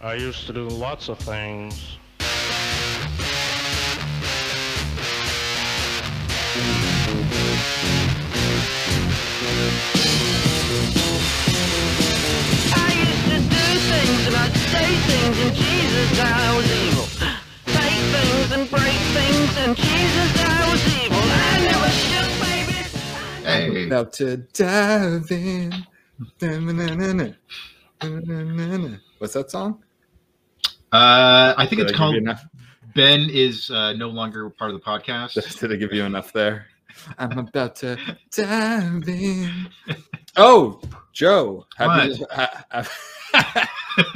I used to do lots of things. I used to do things and I'd say things and Jesus I was evil. Take things and break things and Jesus I was evil. I never should, baby. Hey, About to dive in. What's that song? Uh, I think Did it's give called? Ben is uh, no longer part of the podcast. Did I give you enough there? I'm about to dive in. Oh, Joe. Happy ha- ha-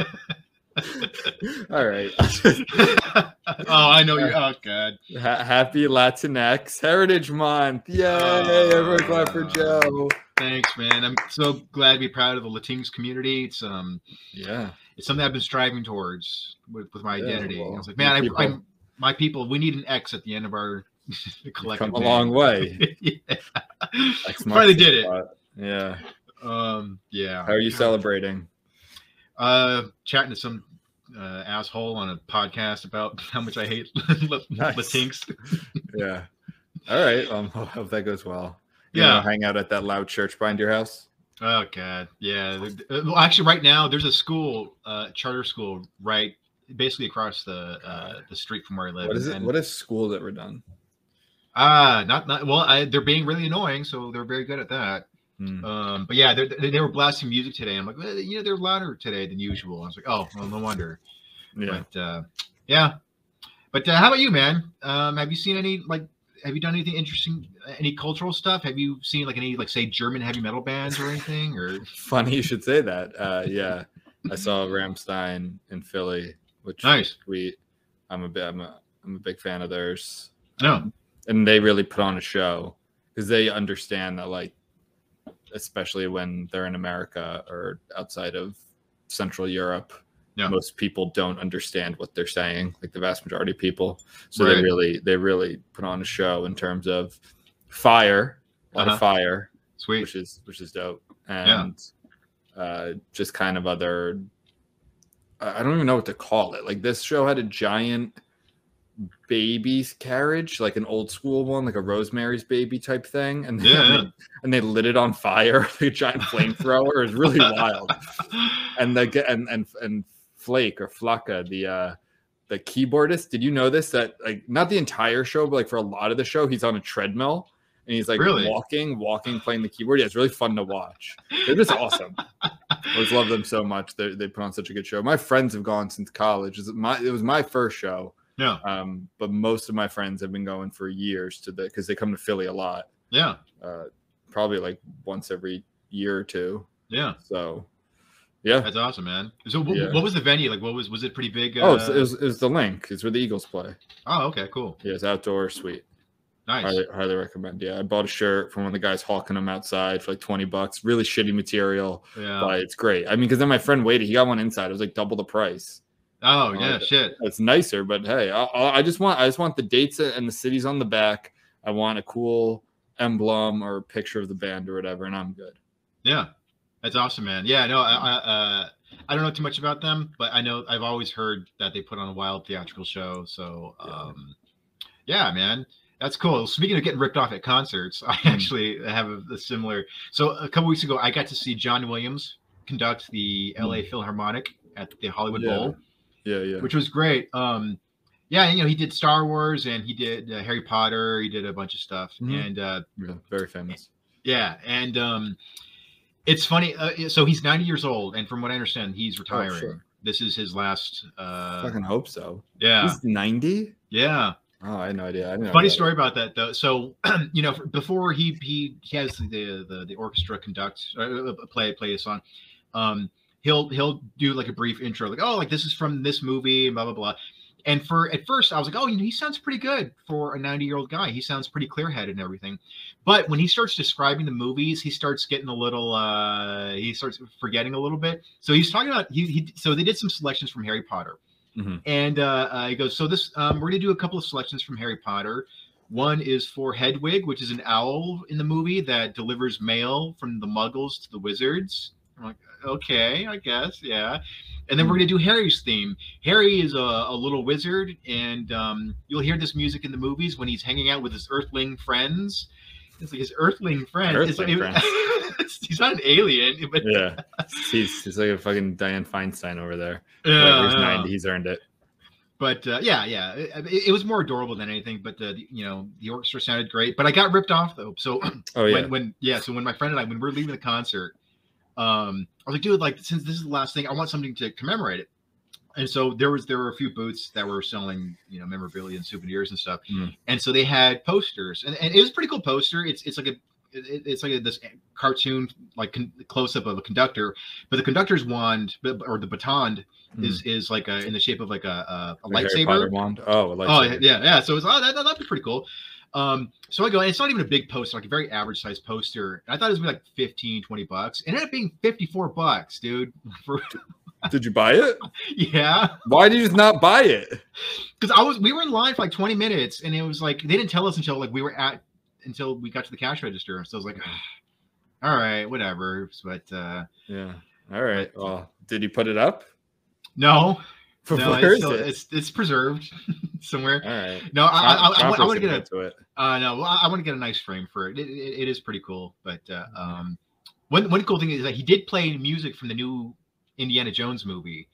All right. oh, I know you. Oh God. Ha- Happy Latinx Heritage Month. Yay. Everyone clap for Joe. Thanks, man. I'm so glad to be proud of the Latinx community. It's um, Yeah. It's something I've been striving towards with, with my Yeah, identity. well, I was like, man, I, people- I'm my people. We need an X at the end of our collective. Come a long way. yeah. Finally did it. Yeah. Um, yeah. How are you celebrating? Uh, chatting to some uh, asshole on a podcast about how much I hate. Latinx. Yeah. All right. Um, I hope that goes well. You Yeah. hang out at that loud church behind your house. Oh God, yeah. Uh, Well, actually, right now there's a school, uh, charter school, right, basically across the uh, the street from where I live. What is it? and- What is school that we're done? Ah, not not well. I, they're being really annoying, so they're very good at that. Hmm. Um, but yeah, they they were blasting music today. I'm like, well, you know, they're louder today than usual. I was like, oh, well, no wonder. Yeah. But uh, yeah. But uh, how about you, man? Um, have you seen any like? Have you done anything interesting? Any cultural stuff? Have you seen like any like say German heavy metal bands or anything? Or Funny you should say that. Uh, yeah, I saw Rammstein in Philly, which Nice. we I'm a bit I'm a I'm a big fan of theirs, no? and they really put on a show because they understand that like, especially when they're in America or outside of Central Europe. Yeah. Most people don't understand what they're saying, like the vast majority of people. So Right. they really, they really put on a show in terms of fire, a lot Uh-huh. of fire, Sweet. which is which is dope Yeah. and uh just kind of other i don't even know what to call it like this show had a giant baby's carriage like an old school one like a rosemary's baby type thing and Yeah, yeah. and they lit it on fire like a giant flamethrower it was really wild and the and and and flake or flaka the uh the keyboardist did you know this that like not the entire show but like for a lot of the show he's on a treadmill and he's like Really? walking walking playing the keyboard yeah it's really fun to watch they're just awesome i always love them so much they, they put on such a good show my friends have gone since college it was my, it was my first show Yeah. um but most of my friends have been going for years to the because they come to philly a lot Yeah. uh probably like once every year or two Yeah. so yeah That's awesome, man. So, wh- Yeah. what was the venue like? What was was it pretty big? Oh, it's, uh, it, was, it was the Linc. It's where the Eagles play. oh, okay, cool, Yeah, it's outdoor suite. Nice. Highly, highly recommend. Yeah, I bought a shirt from one of the guys hawking them outside for like twenty bucks. Really shitty material, Yeah. but it's great. I mean, because then my friend waited. He got one inside. It was like double the price. Oh yeah, like shit. It's nicer, but hey, I, I just want I just want the dates and the cities on the back. I want a cool emblem or picture of the band or whatever, and I'm good. Yeah, that's awesome, man. Yeah, no, I, I, uh, I don't know too much about them, but I know I've always heard that they put on a wild theatrical show. So, Yeah. um, yeah, man, that's cool. Speaking of getting ripped off at concerts, I Hmm. actually have a, a similar. So a couple weeks ago, I got to see John Williams conduct the LA Philharmonic at the Hollywood Hmm. Yeah. Bowl. Yeah, yeah. which was great. Um, yeah, you know, he did Star Wars and he did uh, Harry Potter. He did a bunch of stuff, Mhm. and uh, yeah very famous. yeah, and um, it's funny. Uh, so he's 90 years old, and from what I understand, he's retiring. Oh, sure. This is his last. Uh, I Fucking hope so. yeah, He's ninety. yeah. Oh, I had no idea. I didn't know Funny that. story about that though. So, you know, before he he he has the the, the orchestra conduct uh, play play a song, um, he'll he'll do like a brief intro, like oh, like this is from this movie, and blah blah blah. And for at first, I was like, oh, you know, he sounds pretty good for a 90 year old guy. He sounds pretty clear headed and everything. But when he starts describing the movies, he starts getting a little, uh, he starts forgetting a little bit. So he's talking about, he, he so they did some selections from Harry Potter. Mhm. And uh, uh, he goes, so this, um, we're to do a couple of selections from Harry Potter. One is for Hedwig, which is an owl in the movie that delivers mail from the muggles to the wizards. I'm like, okay, I guess, yeah. and then we're gonna do Harry's theme. Harry is a, a little wizard, and um, you'll hear this music in the movies when he's hanging out with his Earthling friends. It's like his Earthling friend. It's Earthling friends. he's not an alien, but Yeah, he's he's like a fucking Dianne Feinstein over there. Yeah, Like, he's 90, he's earned it. but uh, yeah, yeah, it, it- was more adorable than anything. But the you know the orchestra sounded great, but I got ripped off though. So Oh yeah, when, when yeah, so when my friend and I when we were leaving the concert, um, I was like, dude, like since this is the last thing, I want something to commemorate it. And so there was there were a few booths that were selling you know memorabilia and souvenirs and stuff, Mm. and so they had posters, and, and it was a pretty cool poster. It's it's like a it, it's like a, this cartoon like con- close up of a conductor, but the conductor's wand or the baton is is like a in the shape of like a, a, a lightsaber. Wand. Oh, a Oh yeah, yeah. So it's oh that, that'd be pretty cool. Um, so I go, and it's not even a big poster, like a very average size poster. And I thought it was like 15, 20 bucks. It ended up being 54 bucks, dude. For Did you buy it? yeah. Why did you not buy it? Because I was we were in line for like 20 minutes and it was like they didn't tell us until like we were at until we got to the cash register. So I was like, all right, whatever. But uh Yeah. All right. Well, did you put it up? no, For no, where it's, is still, it? it's it's preserved somewhere. All right. No, I I, I, I, want to get a to it. Uh, no, I, I want to get a nice frame for it. It, it, it is pretty cool. But uh, um, one one cool thing is that he did play music from the new Indiana Jones movie.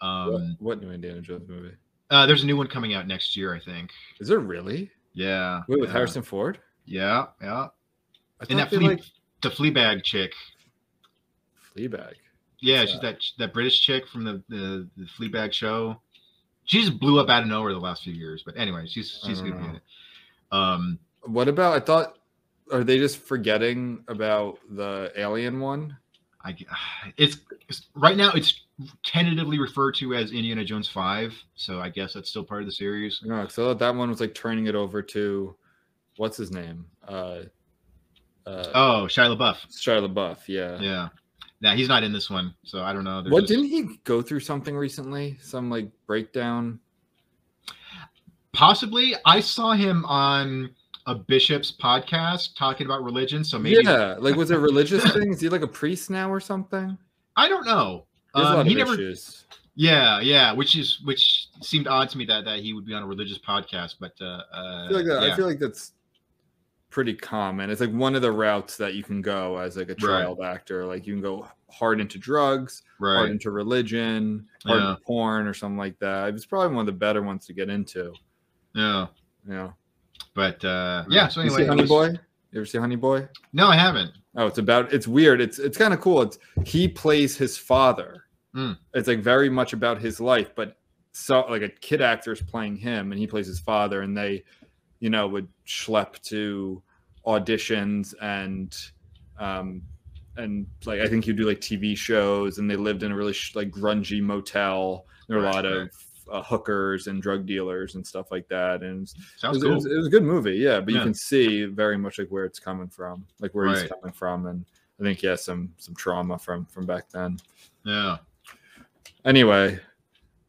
What, Um, what new Indiana Jones movie? uh, there's a new one coming out next year, I think. Is there really? Yeah. Wait, with yeah. Harrison Ford? Yeah, yeah. I And that flea, like the Fleabag chick. Fleabag. Yeah, What's she's that that British chick from the, the the Fleabag show. She just blew up out of nowhere the last few years. But anyway, she's she's gonna be in it. Um, What about? I thought. Are they just forgetting about the alien one? I it's, it's right now it's tentatively referred to as Indiana Jones Five, so I guess that's still part of the series. No, because I that one was like turning it over to what's his name? Uh, uh, Oh, Shia LaBeouf. Shia LaBeouf. Yeah. Yeah, now he's not in this one, so I don't know. They're What just- didn't he go through something recently? Some like breakdown. possibly? I saw him on a bishop's podcast talking about religion, so maybe Yeah, like was it religious thing? Is he like a priest now or something? I don't know. Um, he never, issues. yeah, yeah, which is which seemed odd to me that that he would be on a religious podcast, but uh, uh I feel like that, yeah. I feel like that's pretty common. It's like one of the routes that you can go as like a child actor. Like you can go hard into drugs, hard right, into religion, hard Yeah. into porn or something like that. It's probably one of the better ones to get into. yeah, Yeah. but uh, yeah. So anyway, Honey was- Boy? You ever see Honey Boy? No, I haven't. Oh, it's about it's weird. It's it's kind of cool. It's he plays his father. Mm. It's like very much about his life, but so like a kid actor is playing him and he plays his father and they, you know, would schlep to auditions and um and like I think you do like TV shows and they lived in a really sh- like grungy motel. There were a lot of uh, hookers and drug dealers and stuff like that. And it was, it, cool. was, it was a good movie, yeah. But you can see very much like where it's coming from, like where he's coming from, and I think he has some some trauma from from back then. yeah. Anyway,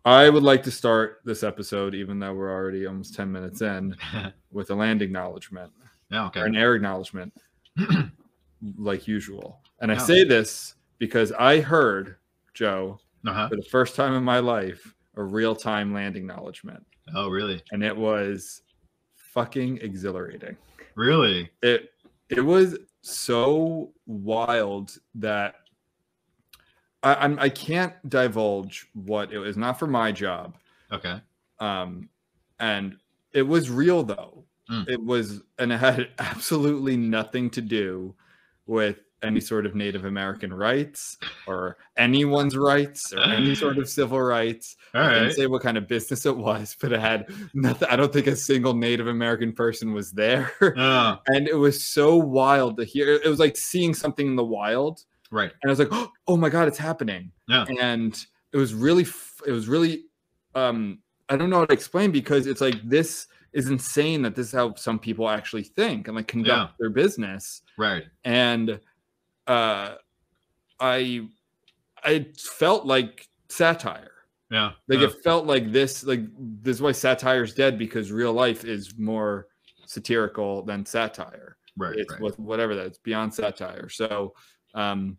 I would like to start this episode, even though we're already almost ten minutes in, with a land acknowledgement yeah. or an air acknowledgement, like usual. And I Yeah. say this because I heard Joe Uh-huh. for the first time in my life a real time land acknowledgement, Oh, really? and it was fucking exhilarating. Really? it it was so wild that I, I'm I can't divulge what it was. Not for my job, Okay. um, and it was real though. Mm. It was, and it had absolutely nothing to do with any sort of Native American rights or anyone's rights or any sort of civil rights. All I didn't right. say what kind of business it was, but it had nothing. I don't think a single Native American person was there. Uh, and it was so wild to hear. It was like seeing something in the wild, right. and I was like, "Oh my god, it's happening!" Yeah. And it was really, it was really, um, I don't know how to explain because it's like this is insane that this is how some people actually think and like conduct their business, Right. and uh, I, I felt like satire. Yeah. Like yeah. it felt like this, like this is why satire is dead because real life is more satirical than satire right. it's right. with whatever that it's beyond satire so um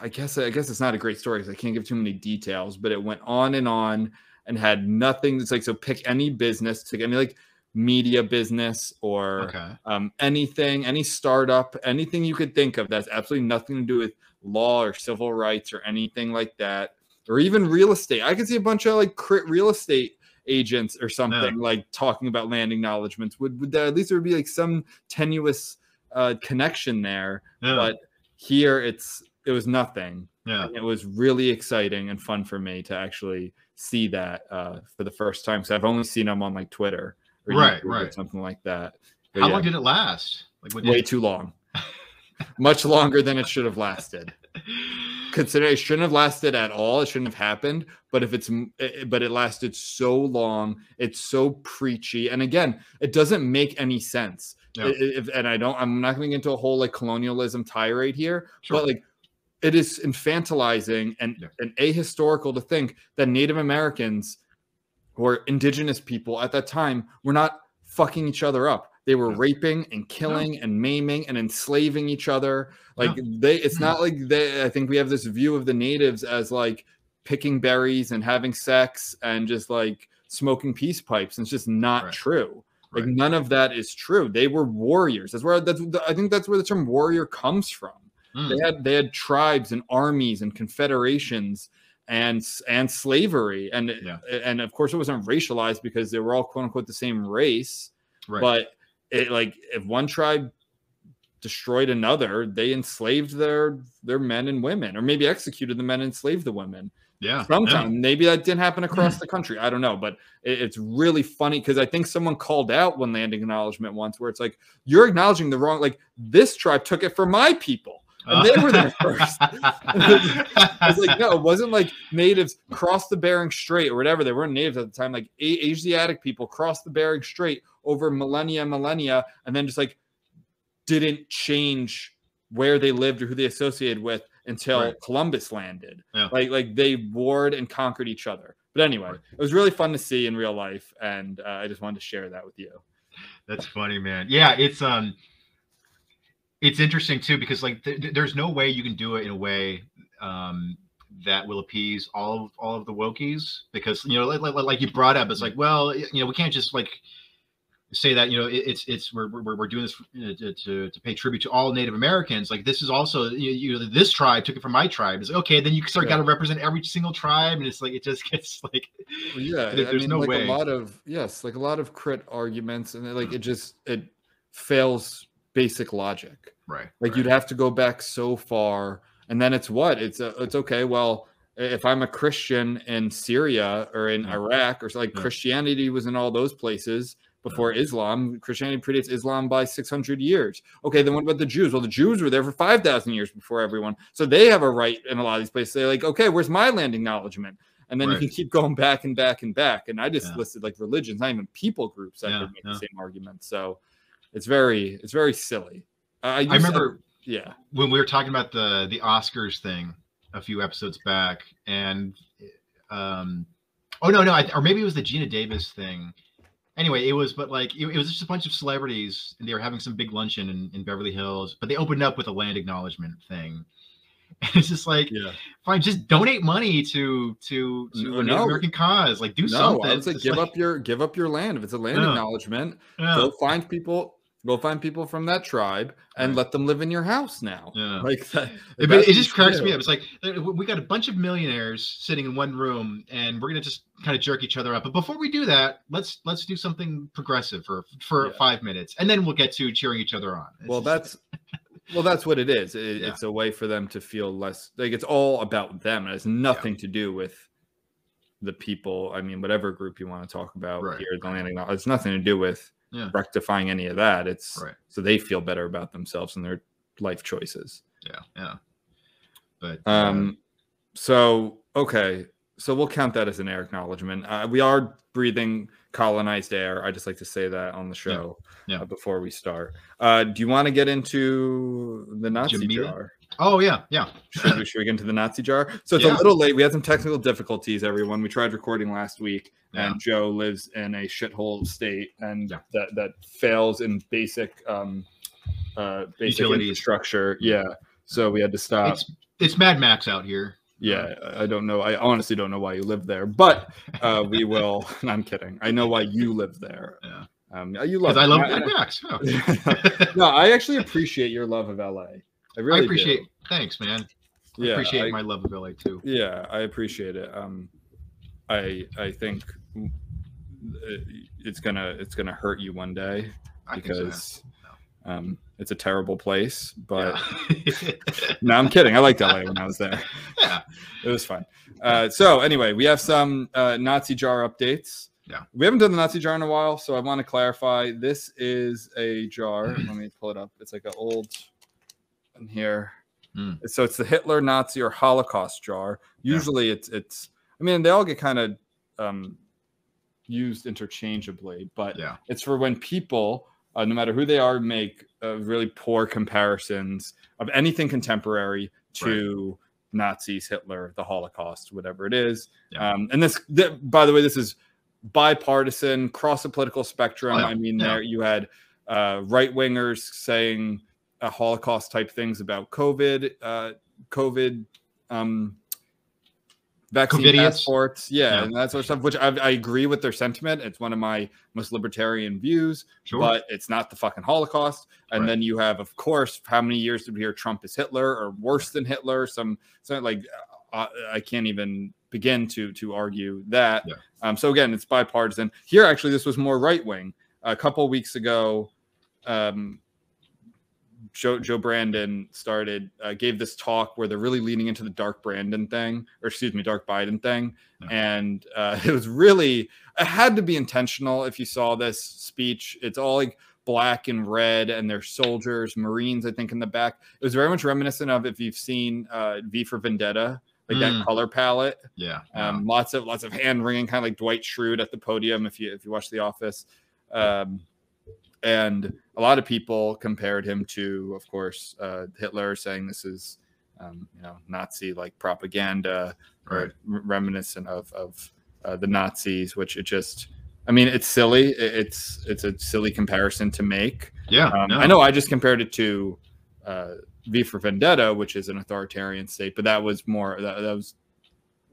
I guess I guess it's not a great story because I can't give too many details, but it went on and on and had nothing. It's like so pick any business, to any like media business or Okay. um, anything, any startup, anything you could think of that's absolutely nothing to do with law or civil rights or anything like that, or even real estate. I could see a bunch of like crit real estate agents or something like talking about land acknowledgements. Would would there, at least there would be like some tenuous uh, connection there, Yeah. but here it's it was nothing. yeah. It was really exciting and fun for me to actually see that uh, for the first time. So I've only seen them on like Twitter or Right, YouTube or right. something like that. But How yeah, long did it last? Like what way did, too long. Much longer than it should have lasted. Consider it shouldn't have lasted at all. It shouldn't have happened. But if it's but it lasted so long, it's so preachy. And again, it doesn't make any sense. Yeah. If- and I don't. I'm not going to get into a whole like colonialism tirade here. Sure. But like, it is infantilizing and Yeah. and ahistorical to think that Native Americans or indigenous people at that time were not fucking each other up. They were No. raping and killing and maiming and enslaving each other. Like they, it's not mm. like they. I think we have this view of the natives as like picking berries and having sex and just like smoking peace pipes. And it's just not Right. true. Like Right. none of that is true. They were warriors. That's where that's. I think that's where the term warrior comes from. Mm. They had they had tribes and armies and confederations and and slavery and Yeah. and of course it wasn't racialized because they were all quote unquote the same race. Right. But it like if one tribe destroyed another, they enslaved their their men and women, or maybe executed the men and enslaved the women. Yeah. Sometime maybe that didn't happen across the country. I don't know, but it- it's really funny because I think someone called out one landing acknowledgement once where it's like you're acknowledging the wrong. Like this tribe took it for my people. And they were there first. I was like, no, it wasn't like natives crossed the Bering Strait or whatever. They weren't natives at the time. Like Asiatic people crossed the Bering Strait over millennia, millennia, and then just like didn't change where they lived or who they associated with until Right. Columbus landed. Yeah. Like like they warred and conquered each other. But anyway, it was really fun to see in real life, and uh, I just wanted to share that with you. That's funny, man. Yeah, it's um, it's interesting too because like th- th- there's no way you can do it in a way um that will appease all of all of the wokies because you know like, like, like you brought up it's like well you know we can't just like say that you know it, it's it's we're, we're, we're doing this to, to to pay tribute to all Native Americans like this is also you, you know this tribe took it from my tribe it's like, okay then you start Yeah. got to represent every single tribe and it's like it just gets like Well, yeah, There- there's mean, no like way. a lot of yes, like a lot of crit arguments, and like it just it fails basic logic. right Like right. you'd have to go back so far, and then it's what it's uh, it's okay. Well, if I'm a Christian in Syria or in Iraq or like Yeah. Christianity was in all those places before Islam. Christianity predates Islam by 600 years. Okay, then what about the Jews? Well, the Jews were there for 5,000 years before everyone, so they have a right in a lot of these places. They're like, okay, where's my land acknowledgement? And then Right. you can keep going back and back and back. And I just Yeah. listed like religions, not even people groups that Yeah, could make yeah. the same argument. So it's very, it's very silly. I, used I to- remember yeah. when we were talking about the the Oscars thing a few episodes back, and um, oh no, no, I, or maybe it was the Geena Davis thing. Anyway, it was, but like it, it was just a bunch of celebrities, and they were having some big luncheon in, in Beverly Hills, but they opened up with a land acknowledgement thing. And it's just like, Yeah. fine, just donate money to to to No, a Native no. American cause, like do No, something. I would say give like- up your give up your land. If it's a land Yeah. acknowledgement, go find people, go find people from that tribe and Right. let them live in your house now. Yeah. Like that. It, but it just cracks me up. It's like uh, we got a bunch of millionaires sitting in one room, and we're gonna just kind of jerk each other up. But before we do that, let's let's do something progressive for for Yeah. five minutes, and then we'll get to cheering each other on. It's Well, just- that's well, that's what it is. It- Yeah. It's a way for them to feel less like it's all about them. It has nothing to do with the people. I mean, whatever group you want to talk about Right, here, the landing. It's nothing to do with Yeah. rectifying any of that. It's Right. so they feel better about themselves and their life choices. yeah, yeah. But uh, Um, so okay, so we'll count that as an air acknowledgement. Uh, we are breathing colonized air. I just like to say that on the show yeah. uh, before we start. Uh, do you want to get into the Nazi Jamila? jar? Oh yeah, yeah, Should we, should we get into the Nazi jar? So it's Yeah. a little late. We had some technical difficulties, everyone. We tried recording last week, Yeah. and Joe lives in a shithole state, and Yeah. that that fails in basic um, uh, basic Utilities. infrastructure. Yeah, so we had to stop. it's it's Mad Max out here. Yeah, I don't know. I honestly don't know why you live there, but uh, we will. no, I'm kidding. I know why you live there. Yeah. Um, you love. I love Mad Max. Oh. no, I actually appreciate your love of LA. I really I do. appreciate. Thanks, man. I Yeah, appreciate I- my love of LA too. Yeah, I appreciate it. Um, I I think it's gonna it's gonna hurt you one day I can say that. because um, it's a terrible place. But Yeah. no, I'm kidding. I liked LA when I was there. yeah. It was fun. Uh, so anyway, we have some uh, Nazi jar updates. Yeah. We haven't done the Nazi jar in a while, so I want to clarify. This is a jar. Let me pull it up. It's like an old in here. Hmm. So it's the Hitler, Nazi, or Holocaust jar. Usually, it's it's. I mean, they all get kind of um, used interchangeably, but Yeah. it's for when people, uh, no matter who they are, make uh, really poor comparisons of anything contemporary to Nazis, Hitler, the Holocaust, whatever it is. Yeah. Um, and this, th- by the way, this is bipartisan, cross the political spectrum. Oh, yeah. I mean, Yeah. there you had uh, right wingers saying uh, Holocaust type things about COVID, uh, COVID. Um, vaccine passports, yeah, Yeah. and that sort of stuff. Which I, I agree with their sentiment. It's one of my most libertarian views Sure. but it's not the fucking Holocaust. And Right. then you have, of course, how many years did we hear Trump is Hitler or worse than Hitler? Some, some like uh, I can't even begin to to argue that. Yeah. Um, so again, it's bipartisan. Here, actually, this was more right wing. A couple weeks ago, um, Joe Joe Brandon started uh, gave this talk where they're really leaning into the Dark Brandon thing, or excuse me, Dark Biden thing, and uh, it was really it had to be intentional. If you saw this speech, it's all like black and red, and there's soldiers, Marines, I think, in the back. It was very much reminiscent of if you've seen uh, V for Vendetta, like that Mm. color palette. yeah. yeah. Um, lots of lots of hand wringing, kind of like Dwight Schrute at the podium. If you if you watch The Office, um, and a lot of people compared him to, of course, uh, Hitler, saying this is um, you know Nazi like propaganda Right. reminiscent of of uh, the Nazis, which it just. I mean, it's silly. It's it's a silly comparison to make. yeah. Um, no. I know I just compared it to uh, V for Vendetta, which is an authoritarian state, but that was more that, that was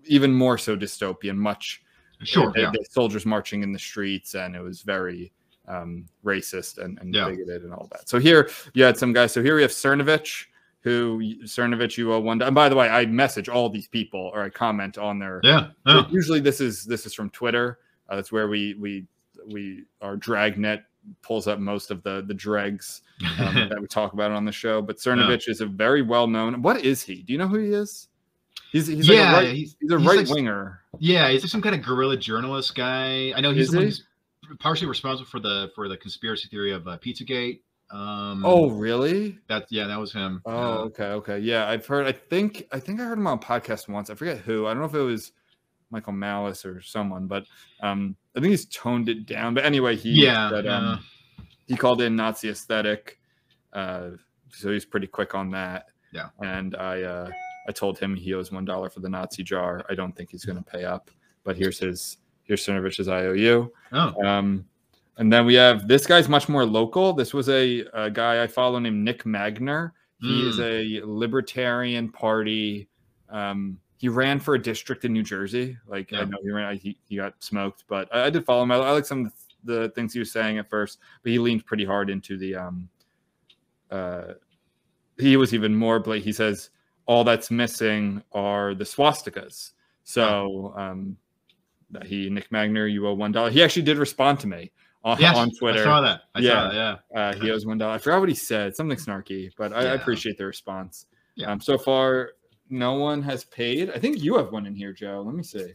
even more so dystopian. Much Sure. the, Yeah. the soldiers marching in the streets, and it was very um, racist and, and Yeah. bigoted and all that. So here you had some guys. So here we have Cernovich, who Cernovich, you owe one. And by the way, I message all these people or I comment on their Yeah. Oh, Usually, this is this is from Twitter. Uh, that's where we we we our dragnet pulls up most of the the dregs um, that we talk about on the show. But Cernovich is a very well known. What is he? Do you know who he is? He's he's yeah. like a right, he's, he's a right like- winger. yeah. He's like some kind of guerrilla journalist guy. I know he's Is the one he? who's partially responsible for the for the conspiracy theory of uh, Pizzagate. Um, Oh, really? that yeah, that was him. Oh, Uh, okay, okay. Yeah, I've heard. I think I think I heard him on a podcast once. I forget who. I don't know if it was Michael Malice or someone, but um, I think he's toned it down. But anyway, he yeah. said, yeah. um, he called in Nazi aesthetic, uh, so he's pretty quick on that. Yeah. and I uh, I told him he owes one dollar for the Nazi jar. I don't think he's going to pay up, but here's his here's Cernovich's IOU. oh, Um, and then we have this guy's much more local. This was a, a guy I follow named Nick Magner. He is a Libertarian Party. Um, he ran for a district in New Jersey. Like I Yeah. know he ran, he, he got smoked, but I, I did follow him. I, I like some of the things he was saying at first, but he leaned pretty hard into the. Um, uh, he was even more. Bla- he says all that's missing are the swastikas. So um, he Nick Magner, you owe one dollar. He actually did respond to me on, yes, on Twitter. I saw that. I Yeah. saw that. Yeah. Uh, he owes one dollar. I forgot what he said. Something snarky, but I, I appreciate the response. Yeah. Um, so far, no one has paid. I think you have one in here, Joe. Let me see.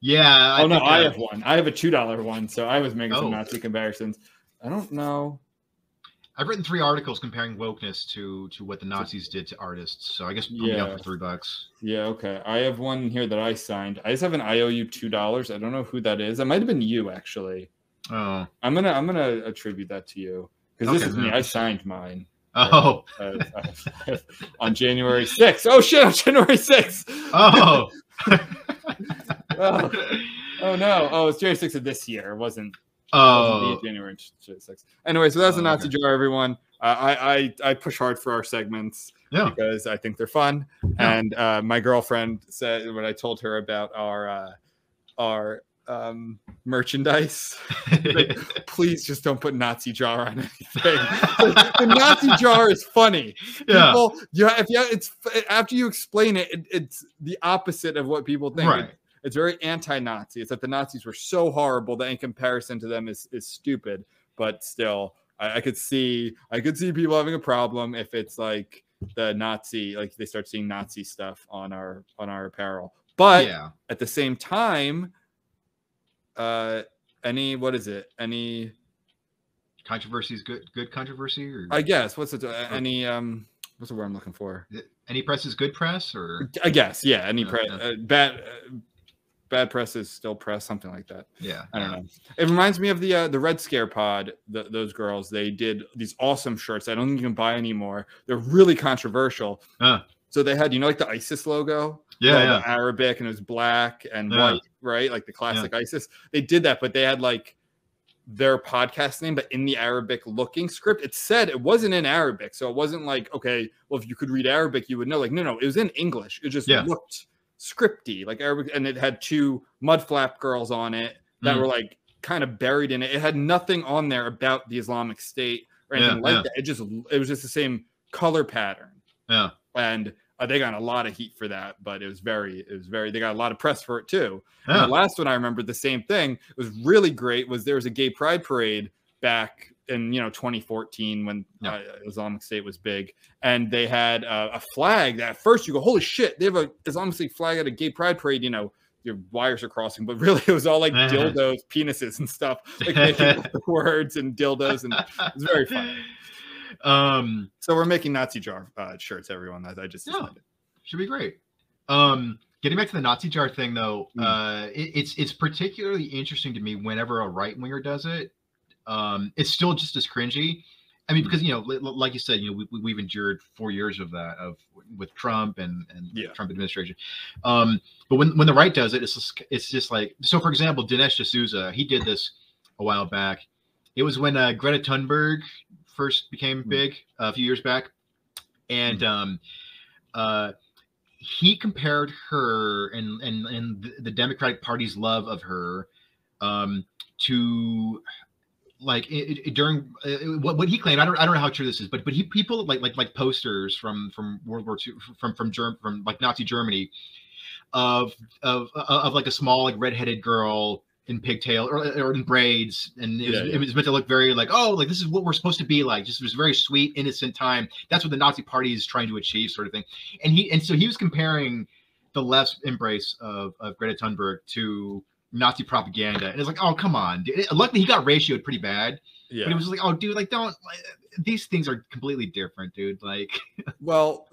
Yeah. oh no, I uh, have one. I have a two dollar one. So I was making Oh. some Nazi comparisons. I don't know. I've written three articles comparing wokeness to to what the Nazis did to artists. So I guess put me Yeah. up for three bucks. Yeah, okay. I have one here that I signed. I just have an IOU two dollars. I don't know who that is. That might have been you actually. Oh. I'm gonna I'm gonna attribute that to you because this Okay. is me. I signed mine. Oh. uh, on January 6th. Oh shit, on January 6th. Oh. Oh, oh no. Oh, it's January 6th of this year. It wasn't oh. January 6th. Anyway, so that's a Oh, Nazi okay. jar, everyone. I I I push hard for our segments Yeah. because I think they're fun. Yeah. And uh, my girlfriend said when I told her about our uh, our um, merchandise, like, please just don't put Nazi jar on anything. the Nazi jar is funny. yeah. People, yeah, if you, it's after you explain it, it, it's the opposite of what people think. Right. It's very anti-Nazi. It's that the Nazis were so horrible that in comparison to them is is stupid. But still, I, I could see I could see people having a problem if it's like the Nazi, like they start seeing Nazi stuff on our on our apparel. But yeah. at the same time, uh, any what is it? Any Controversy is good. Good controversy, or I guess what's it? uh, Any um, what's the word I'm looking for? any press is good press, or I guess yeah. Any Yeah, press, uh, bad uh, bad press is still press, something like that. yeah. I don't know. It reminds me of the uh, the Red Scare Pod. The, those girls, they did these awesome shirts. I don't think you can buy anymore. They're really controversial. Huh. So they had, you know, like the ISIS logo, Yeah, yeah. Arabic, and it was black and Yeah. white, right? Like the classic ISIS. They did that, but they had like their podcast name, but in the Arabic looking script, it said it wasn't in Arabic. So it wasn't like, okay, well, if you could read Arabic, you would know. Like, no, no, it was in English. It just Yeah. looked scripty, like and it had two mud flap girls on it that Mhm. were like kind of buried in it. It had nothing on there about the Islamic State or anything Yeah, like yeah. that. It just it was just the same color pattern. Yeah. And uh, they got a lot of heat for that, but it was very, it was very. They got a lot of press for it too. And Yeah. The last one I remember the same thing it was really great. Was there was a gay pride parade back in you know 2014 when Yeah. uh, Islamic State was big, and they had uh, a flag that at first you go, holy shit, they have a Islamic State flag at a gay pride parade. You know, your wires are crossing, but really it was all like Uh-huh. dildos, penises, and stuff, like making words and dildos, and it's very funny. Um, So we're making Nazi jar uh, shirts, everyone. That I just Yeah. decided. should be great. Um, getting back to the Nazi jar thing, though, Mm. uh, it, it's it's particularly interesting to me whenever a right winger does it. Um, it's still just as cringy. I mean, because you know, li- li- like you said, you know, we, we've endured four years of that of with Trump and and Yeah. Trump administration. Um, but when when the right does it, it's just, it's just like so. For example, Dinesh D'Souza, he did this a while back. It was when uh, Greta Thunberg first became Mm. big uh, a few years back, and um, uh, he compared her and and and the- the Democratic Party's love of her um, to like it, it, during uh, what, what he claimed. I don't I don't know how true this is, but but he people like like like posters from from World War II from from Germ from like Nazi Germany of of of like a small like redheaded girl in pigtail or, or in braids and it was, Yeah, yeah. it was meant to look very like oh like this is what we're supposed to be like just it was very sweet innocent time that's what the nazi party is trying to achieve sort of thing and he and so he was comparing the left's embrace of, of greta thunberg to nazi propaganda and it's like oh come on dude. luckily he got ratioed pretty bad Yeah. but it was like oh dude like don't like, these things are completely different dude like Well,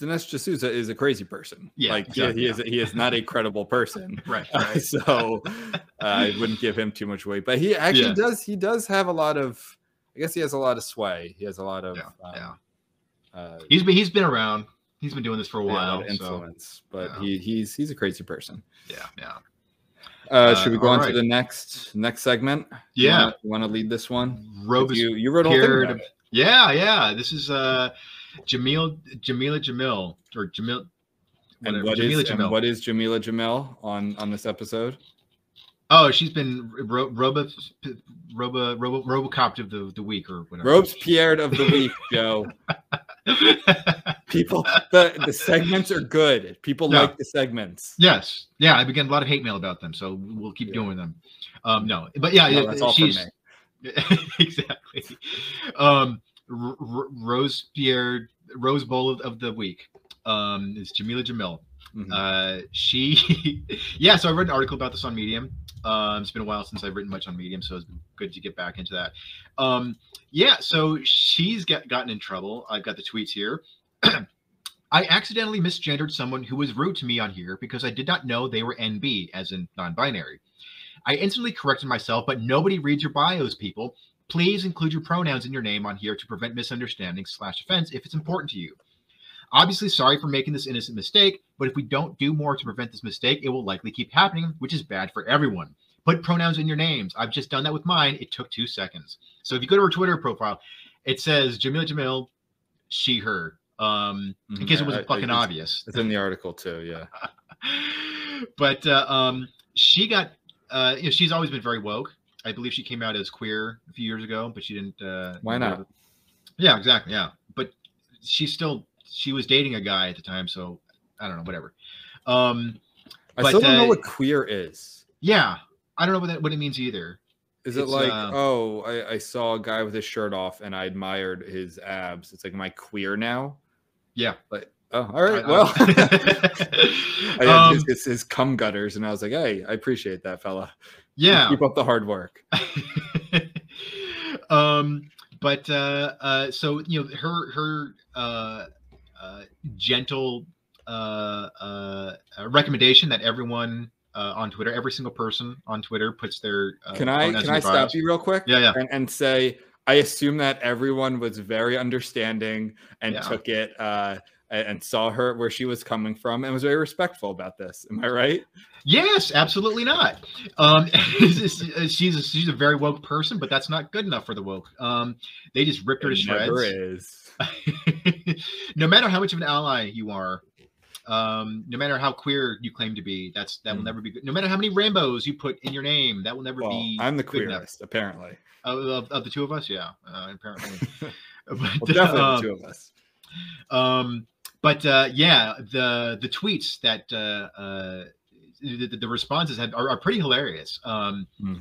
Dinesh D'Souza is a crazy person. Yeah, like he- exactly, he, is he is not a credible person. right Uh, right so uh, I wouldn't give him too much weight. But he actually Yeah. does. He does have a lot of. I guess he has a lot of sway. He has a lot of. Yeah, um, yeah. Uh, he's been he's been around he's been doing this for a yeah, a lot while so influence, but yeah. he he's he's a crazy person. yeah yeah Uh, Uh, should we go on right. to the next next segment? Yeah you want to lead this one? Robus you you wrote a whole thing. Yeah, yeah. This is uh Jamil Jamila Jamil or Jamil And what Jamila is and what is Jamila Jamil on on this episode? Oh, she's been ro- Robo Robo Robo Robocop of the, the week or whatever. Robes Pierre of the week, Joe. People, the the segments are good. People Yeah. like the segments. yes. Yeah, I've been getting a lot of hate mail about them, so we'll keep Yeah. doing them. Um no. But yeah, No, yeah, that's all she's me. exactly. Um R- R- Rose Pierre Rose Bowl of, of the week um is Jamila Jamil. Mhm. Uh, she, yeah. So I read an article about this on Medium. Um, it's been a while since I've written much on Medium, so it's good to get back into that. Um, yeah. So she's get, gotten in trouble. I've got the tweets here. I accidentally misgendered someone who was rude to me on here because I did not know they were NB, as in non-binary. I instantly corrected myself, but nobody reads your bios, people. Please include your pronouns in your name on here to prevent misunderstandings slash offense if it's important to you. Obviously, sorry for making this innocent mistake, but if we don't do more to prevent this mistake, it will likely keep happening, which is bad for everyone. Put pronouns in your names. I've just done that with mine. It took two seconds. So if you go to her Twitter profile, it says Jamila Jamil, she her. Um, in case it Mhm, wasn't I- I- fucking it's- obvious. It's in the article too. Yeah. but uh, um, she got uh, you know, she's always been very woke. I believe she came out as queer a few years ago, but she didn't. Uh, Why not? Yeah, exactly. Yeah, but she's still she was dating a guy at the time, so I don't know, whatever. Um, I But, still don't know uh, what queer is. yeah, I don't know what that what it means either. Is it it's, like, uh, oh, I, I saw a guy with his shirt off and I admired his abs? It's like, am I queer now? Yeah. Like, oh, all right. I- well, I Um, his, his, his cum gutters, and I was like, hey, I appreciate that, fella. yeah. Keep up the hard work. um, but uh, uh, so you know her her uh, gentle uh, uh, uh, recommendation that everyone uh, on Twitter, every single person on Twitter, puts their uh, Can I can I stop you real quick? Yeah, yeah. And, and say I assume that everyone was very understanding and Yeah. took it uh, and, saw her where she was coming from and was very respectful about this. Am I right? Yes, absolutely not. Um, she's a, she's a very woke person, but that's not good enough for the woke. Um, they just ripped her to It never shreds. is. no matter how much of an ally you are, um, no matter how queer you claim to be, that's that will Mm. never be good. No matter how many rainbows you put in your name, that will never Well, be. I'm the queerest, apparently. Of, of, of the two of us, yeah, uh, apparently. but, Well, definitely um, the two of us. um, but uh, yeah, the the tweets that uh, uh, the, the- responses had are, are pretty hilarious. Um, Hmm.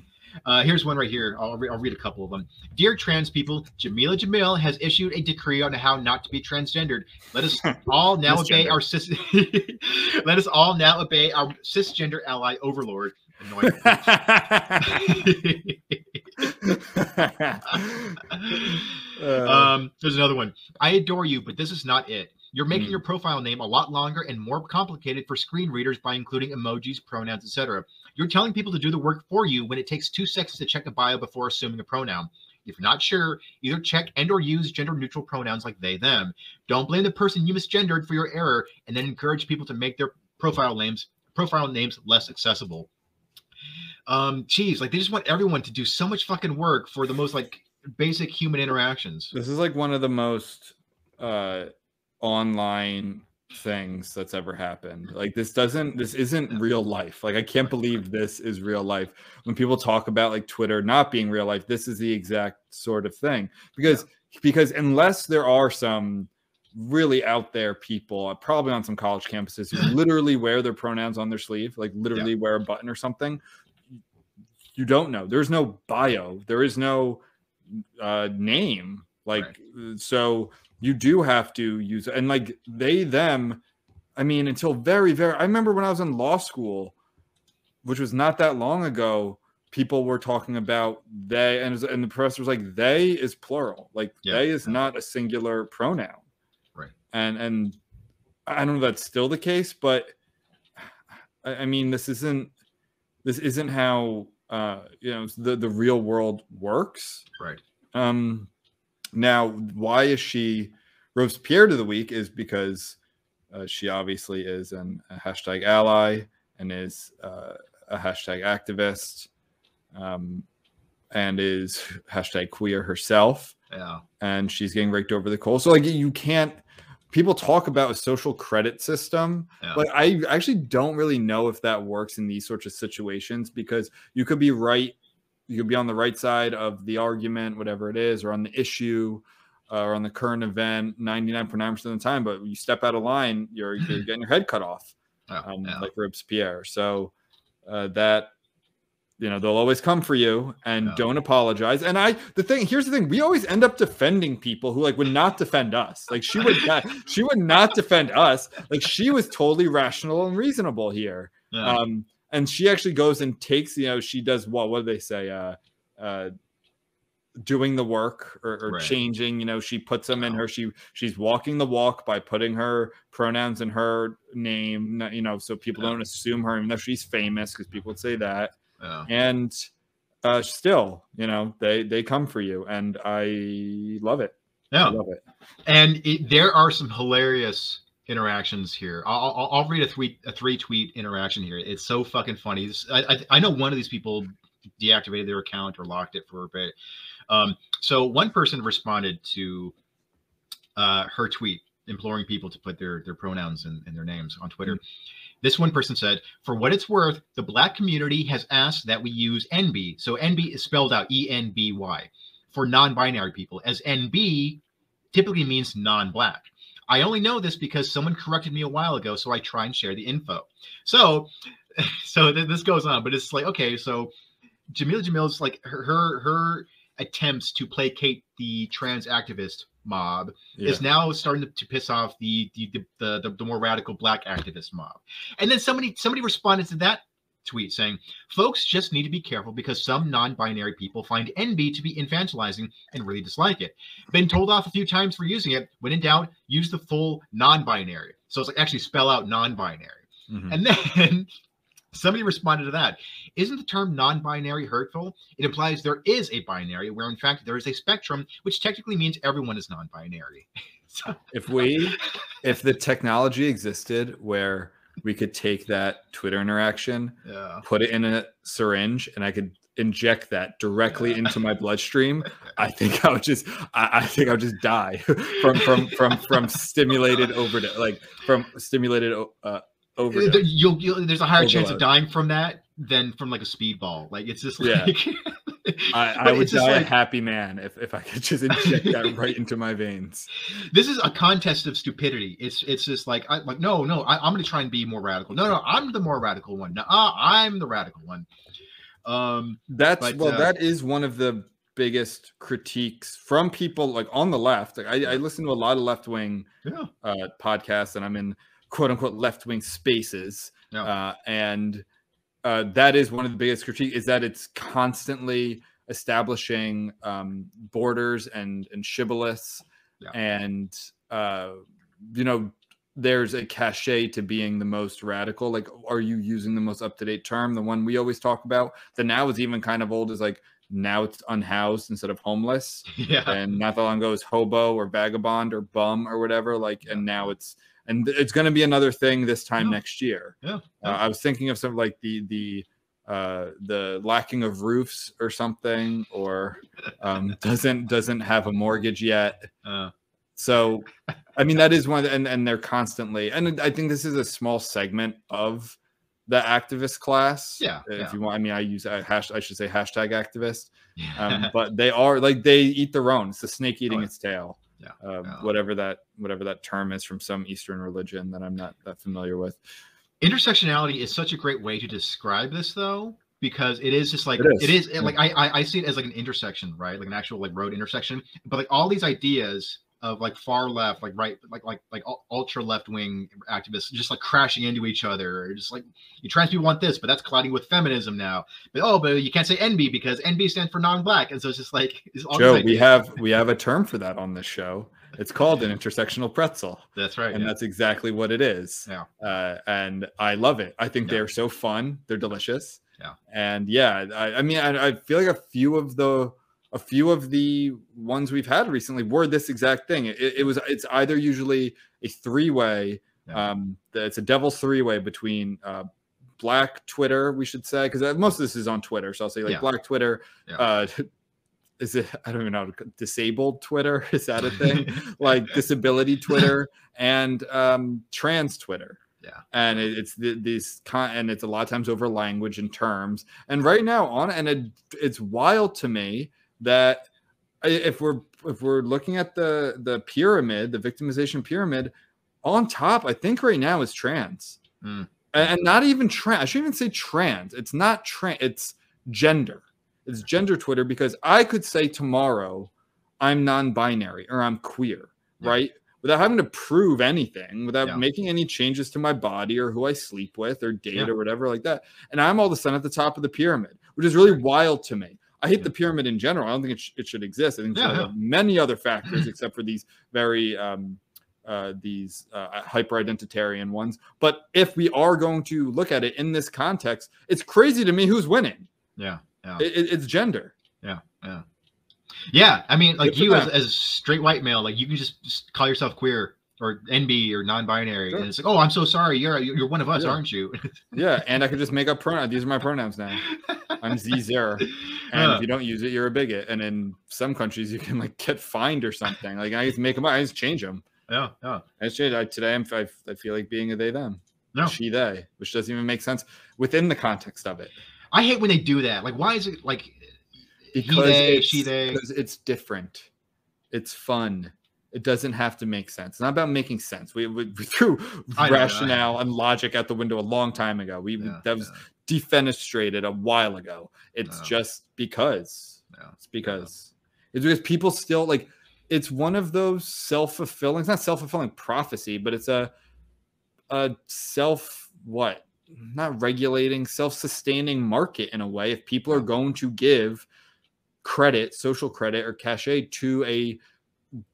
Uh, here's one right here. I'll, re- I'll read a couple of them. Dear trans people, Jamila Jamil has issued a decree on how not to be transgendered. Let us all now obey our cis. Let us all now obey our cisgender ally overlord. Annoying. Uh, um, there's another one. I adore you, but this is not it. You're making Hmm. your profile name a lot longer and more complicated for screen readers by including emojis, pronouns, etc. You're telling people to do the work for you when it takes two seconds to check a bio before assuming a pronoun. If you're not sure, either check and or use gender neutral pronouns like they them. Don't blame the person you misgendered for your error and then encourage people to make their profile names profile names less accessible. Um, geez, like they just want everyone to do so much fucking work for the most like basic human interactions. this is like one of the most uh online things that's ever happened. Like this doesn't this isn't real life. Like i can't believe this is real life. When people talk about like twitter not being real life this is the exact sort of thing. Because because unless there are some really out there people uh, probably on some college campuses who literally wear their pronouns on their sleeve like literally wear a button or something you don't know. There's no bio. There is no uh name. Like uh, so you do have to use and like they them i mean until very very i remember when i was in law school which was not that long ago people were talking about they and, and the professor was like they is plural like Yeah. they is not a singular pronoun Right. and and i don't know if that's still the case but i, I mean this isn't this isn't how uh you know the the real world works Right. um, now, why is she Robespierre to the week? Is because uh, she obviously is an, a hashtag ally and is uh, a hashtag activist um, and is hashtag queer herself. Yeah. And she's getting raked over the coals. So, like, you can't. People talk about a social credit system, Yeah. but I actually don't really know if that works in these sorts of situations because you could be right you could be on the right side of the argument, whatever it is, or on the issue, uh, or on the current event 99.9% of the time. But you step out of line, you're, you're getting your head cut off, Yeah. um, like Robespierre. So uh, that, you know, they'll always come for you and don't apologize. And I, the thing, here's the thing: we always end up defending people who like would not defend us. Like she would not, she would not defend us. Like she was totally rational and reasonable here Yeah. um and she actually goes and takes you know she does what what do they say uh uh doing the work or, or Right. changing you know she puts them in her she she's walking the walk by putting her pronouns in her name you know so people Yeah. don't assume her even though she's famous because people would say that yeah. and uh still you know they they come for you and i love it i Yeah. love it And it, there are some hilarious interactions here. I'll, I'll, I'll read a tweet, a three tweet interaction here. It's so fucking funny. This, I, I, I know one of these people deactivated their account or locked it for a bit. Um, so one person responded to uh, her tweet imploring people to put their their pronouns and, in their names on Twitter. This one person said, "For what it's worth, the Black community has asked that we use NB. So NB is spelled out E N B Y for non-binary people, as NB typically means non-black. I only know this because someone corrected me a while ago, so I try and share the info. So, so th- this goes on, but it's like okay, so Jameela Jamil's like her her, attempts to placate the trans activist mob Yeah. is now starting to, to piss off the the, the the the more radical black activist mob. And then somebody somebody responded to that tweet saying, "Folks just need to be careful because some non-binary people find NB to be infantilizing and really dislike it. Been told off a few times for using it. When in doubt, use the full non-binary. So it's like actually spell out non-binary. Mhm. And then somebody responded to that. Isn't the term non-binary hurtful? It implies there is a binary where in fact there is a spectrum, which technically means everyone is non-binary. so, if we if the technology existed where we could take that twitter interaction yeah. put it in a syringe and i could inject that directly Yeah. into my bloodstream i think i would just i, I think i would just die from from from from stimulated overdose like from stimulated uh overdose You'll, you'll, there's a higher chance of dying from that than from like a speedball. Like it's just Yeah. like I, I would die a happy man if, if I could just inject that right into my veins. this is a contest of stupidity. It's it's just like I like no no I, I'm gonna try and be more radical. No no I'm the more radical one. No uh, I'm the radical one. Um That's But, well, uh, that is one of the biggest critiques from people like on the left. Like I, I listen to a lot of left wing yeah uh, podcasts, and I'm in quote unquote left wing spaces, Yeah. uh, and uh, that is one of the biggest critique is that it's constantly establishing um, borders and and shibboleths, Yeah. and uh, you know there's a cachet to being the most radical. Like, are you using the most up to date term? The one we always talk about that now is even kind of old is like now it's unhoused instead of homeless yeah and not that long ago was hobo or vagabond or bum or whatever like and now it's and it's going to be another thing this time Yeah. next year Yeah. uh, i was thinking of some like the the uh the lacking of roofs or something or um doesn't doesn't have a mortgage yet uh, so i mean that is one the, and and they're constantly and i think this is a small segment of the activist class Yeah, if yeah. you want i mean i use a hash i should say hashtag activist um, but they are like they eat their own. It's the snake eating Oh, its tail. Yeah, Um, yeah. whatever that whatever that term is from some Eastern religion that I'm not that familiar with. intersectionality is such a great way to describe this though because it is just like It is, it is yeah. like I, I i see it as like an intersection right like an actual like road intersection but like all these ideas of like far left like right like like like ultra left wing activists just like crashing into each other or just like you trans people want this but that's colliding with feminism now but oh but you can't say nb because nb stands for non-black and so it's just like it's all Joe, we have we have a term for that on this show. It's called an intersectional pretzel, that's right and yeah. that's exactly what it is. Yeah. Uh, and I love it. I think Yeah. they're so fun. They're delicious. Yeah. And yeah, I, I mean, I, I feel like a few of the a few of the ones we've had recently were this exact thing. It, it was it's either usually a three way. Yeah. Um, it's a devil's three way between uh, Black Twitter, we should say, because most of this is on Twitter. So I'll say like Yeah. Black Twitter. Yeah. Uh, is it? I don't even know. Disabled Twitter is that a thing? like disability Twitter and um, trans Twitter. Yeah. and it, it's the, these con- and it's a lot of times over language and terms. And right now on and it, it's wild to me that if we're if we're looking at the the pyramid, the victimization pyramid, on top, I think right now is trans, Mm. and, not even trans. I shouldn't even say trans. It's not trans. It's gender. It's gender Twitter because I could say tomorrow I'm non-binary or I'm queer, Yeah. right? Without having to prove anything, without Yeah. making any changes to my body or who I sleep with or date Yeah. or whatever like that. And I'm all of a sudden at the top of the pyramid, which is really wild to me. I hate the pyramid in general. I don't think it, sh- it should exist. I think Yeah, yeah. many other factors except for these very um, uh, these uh, hyper identitarian ones. But if we are going to look at it in this context, it's crazy to me who's winning. yeah yeah It, it- it's gender. Yeah, yeah, yeah. I mean, like you as, as a straight white male, like you can just, just call yourself queer or NB or non-binary, Sure. and it's like, oh, I'm so sorry, you're you're one of us, Yeah. aren't you? Yeah, and I could just make up pronouns. These are my pronouns now. I'm Zer, and if uh. you don't use it, you're a bigot. And in some countries, you can like get fined or something. Like I just make them, up, I just change them. yeah, yeah. I just change. I, today, I'm I, I feel like being a they them, No. she they, which doesn't even make sense within the context of it. I hate when they do that. Like, why is it like he they, it's, she they? because it's different. It's fun. It doesn't have to make sense. It's not about making sense. We, we, we threw I know, rationale and logic out the window a long time ago. We Yeah, that was yeah, defenestrated a while ago. It's Yeah. just because. It's because it's because people still like it's one of those self-fulfilling, it's not self-fulfilling prophecy, but it's a a self what? Not regulating, self-sustaining market in a way. If people are going to give credit, social credit or cachet to a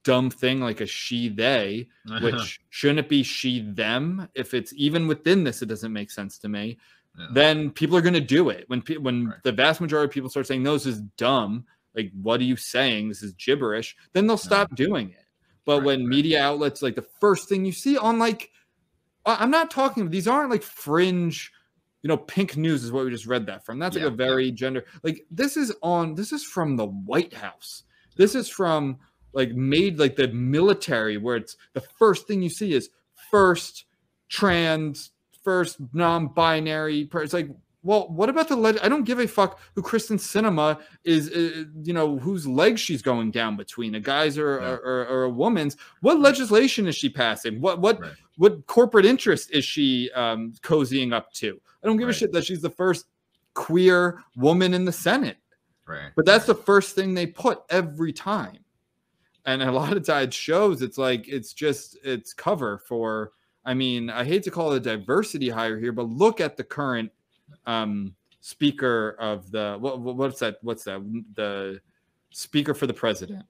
dumb thing like a she they, which shouldn't it be she them? If it's even within this, it doesn't make sense to me Yeah. then people are going to do it. When pe- when Right. the vast majority of people start saying, "No, this is dumb," like, "What are you saying? This is gibberish," then they'll stop doing it. But Right, when right. media outlets, like the first thing you see on, like, I'm not talking; these aren't like fringe. You know, pink news is what we just read that from. That's Yeah, like a very gender. Like this is on. This is from the White House. This is from like made like the military, where it's the first thing you see is first trans, first non-binary. It's like, well, what about the leg? I don't give a fuck who Kyrsten Sinema is. Uh, you know whose legs she's going down between a guy's or, Yeah. or, or a woman's. What legislation is she passing? What what Right. what corporate interest is she um, cozying up to? I don't give a shit that she's the first queer woman in the Senate. right. But that's the first thing they put every time. And a lot of times shows it's like it's just it's cover for I mean, I hate to call it a diversity hire here, but look at the current um speaker of the what, what- what's that what's that the speaker for the president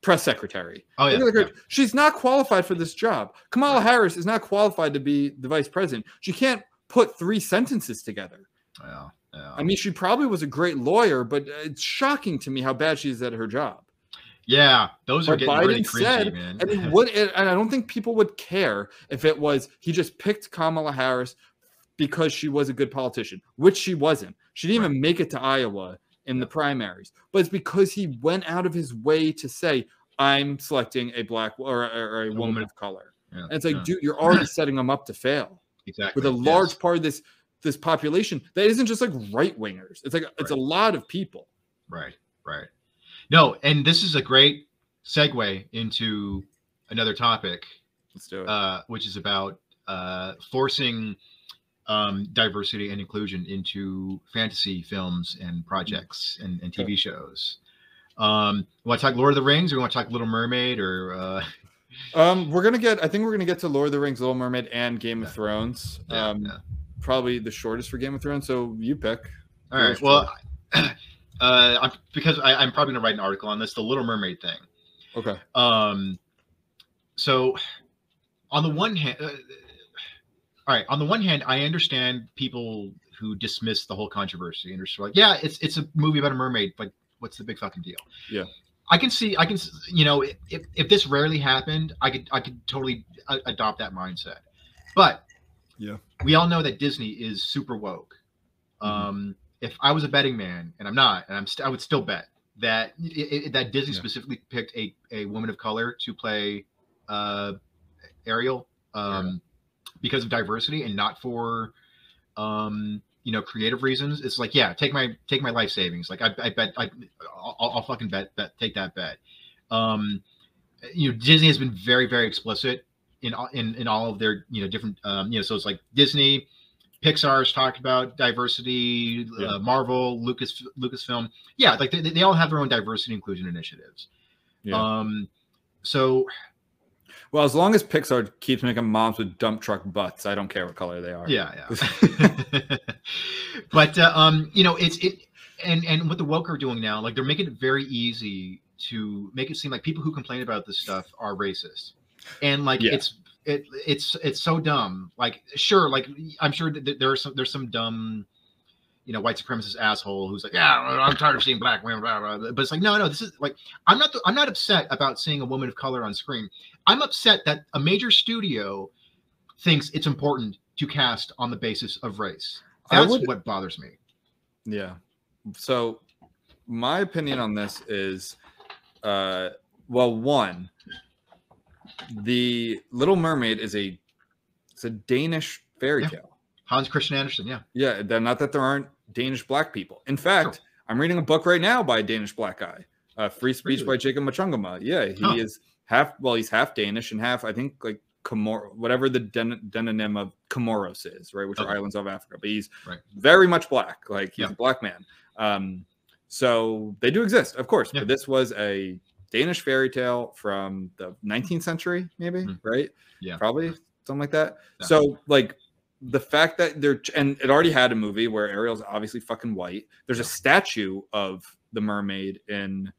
press secretary Oh yeah. Yeah. she's not qualified for this job kamala harris is not qualified to be the vice president she can't put three sentences together yeah, yeah. I mean, she probably was a great lawyer, but it's shocking to me how bad she is at her job. Yeah, those are getting Biden really cringy, said, man. and it would, and I don't think people would care if it was he just picked Kamala Harris because she was a good politician, which she wasn't. She didn't even make it to Iowa in the primaries, but it's because he went out of his way to say, "I'm selecting a black or, or, a woman woman. of color." Yeah, And it's like, yeah. dude, you're already setting them up to fail exactly with a yes. large part of this this population that isn't just like right wingers. It's like it's a lot of people. Right, right. No, and this is a great segue into another topic, Let's do it. uh, which is about uh, forcing um, diversity and inclusion into fantasy films and projects and, and TV shows. Um, want to talk Lord of the Rings, or want to talk Little Mermaid, or uh, Um, we're gonna get. I think we're gonna get to Lord of the Rings, Little Mermaid, and Game of Thrones. yeah, um, yeah. probably the shortest for Game of Thrones. So you pick. all right. Well, uh, I'm, because I, I'm probably gonna write an article on this, the Little Mermaid thing. Okay. Um, so on the one hand, uh, all right, on the one hand, I understand people who dismiss the whole controversy and are just like, yeah, it's it's a movie about a mermaid. but what's the big fucking deal? Yeah. I can see, I can, you know, if, if this rarely happened, I could, I could totally a- adopt that mindset. But Yeah. we all know that Disney is super woke. Mhm. Um, if I was a betting man, and I'm not, and I'm, st- I would still bet that i- i- that Disney Yeah. specifically picked a, a woman of color to play uh, Ariel um, because of diversity and not for um, you know creative reasons. It's like yeah, take my take my life savings. Like I, I bet I, I'll, I'll fucking bet bet take that bet. Um, you know Disney has been very very explicit in all- in in all of their you know different um, you know so it's like Disney. Pixar's talked about diversity, Yeah. uh, Marvel, Lucas, Lucasfilm. Yeah, like they, they all have their own diversity inclusion initiatives. Yeah. Um, so well, as long as Pixar keeps making moms with dump truck butts, I don't care what color they are. yeah, yeah. but uh, um, you know, it's it, and and what the woke are doing now, like they're making it very easy to make it seem like people who complain about this stuff are racist, and like Yeah. it's it it's it's so dumb. Like sure, like I'm sure that there are some there's some dumb. You know, white supremacist asshole who's like, yeah, I'm tired of seeing black women, blah, blah, blah. but it's like, no, no, this is like, I'm not, I'm not upset about seeing a woman of color on screen. I'm upset that a major studio thinks it's important to cast on the basis of race. That's would- what bothers me. Yeah. so my opinion on this is uh well one the little mermaid is a it's a danish fairy Yeah. tale Hans Christian Andersen. Yeah. yeah not that there aren't danish black people in fact i'm reading a book right now by a danish black guy uh free speech Really? by Jacob Mchangama yeah he Huh. is half well he's half danish and half i think like Comor- whatever the den- demonym of Comoros is, right, which are islands of Africa, but he's Right. very much black, like he's Yeah. a black man. Um, so they do exist, of course. Yeah. But this was a Danish fairy tale from the 19th century, maybe, Mm. right? Yeah. probably something like that. Yeah. So like the fact that they're and it already had a movie where Ariel's obviously fucking white. There's a statue of the mermaid in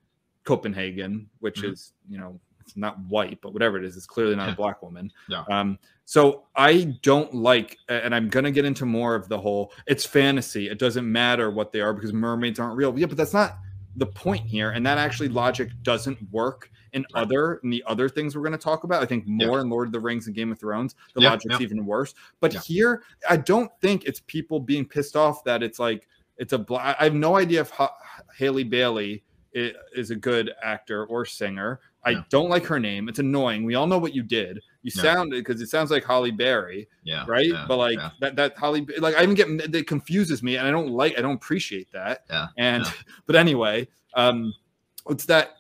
Copenhagen, which Mhm. is you know it's not white, but whatever it is, it's clearly not a black woman. Yeah. Um, so I don't like, and I'm gonna get into more of the whole. It's fantasy. It doesn't matter what they are because mermaids aren't real. Yeah, but that's not the point here, and that actually logic doesn't work in Right. other in the other things we're going to talk about. I think Yeah. more in Lord of the Rings and Game of Thrones, the Yeah, logic's yeah. even worse. But Yeah. here, I don't think it's people being pissed off that it's like it's a black. I have no idea if ha- Halle Bailey is a good actor or singer. I don't like her name. It's annoying. We all know what you did. You Yeah. sounded because it sounds like Halle Berry, Yeah. right? Yeah, but like yeah. that that Holly like I even get it confuses me and I don't like I don't appreciate that. Yeah, And yeah. but anyway, um it's that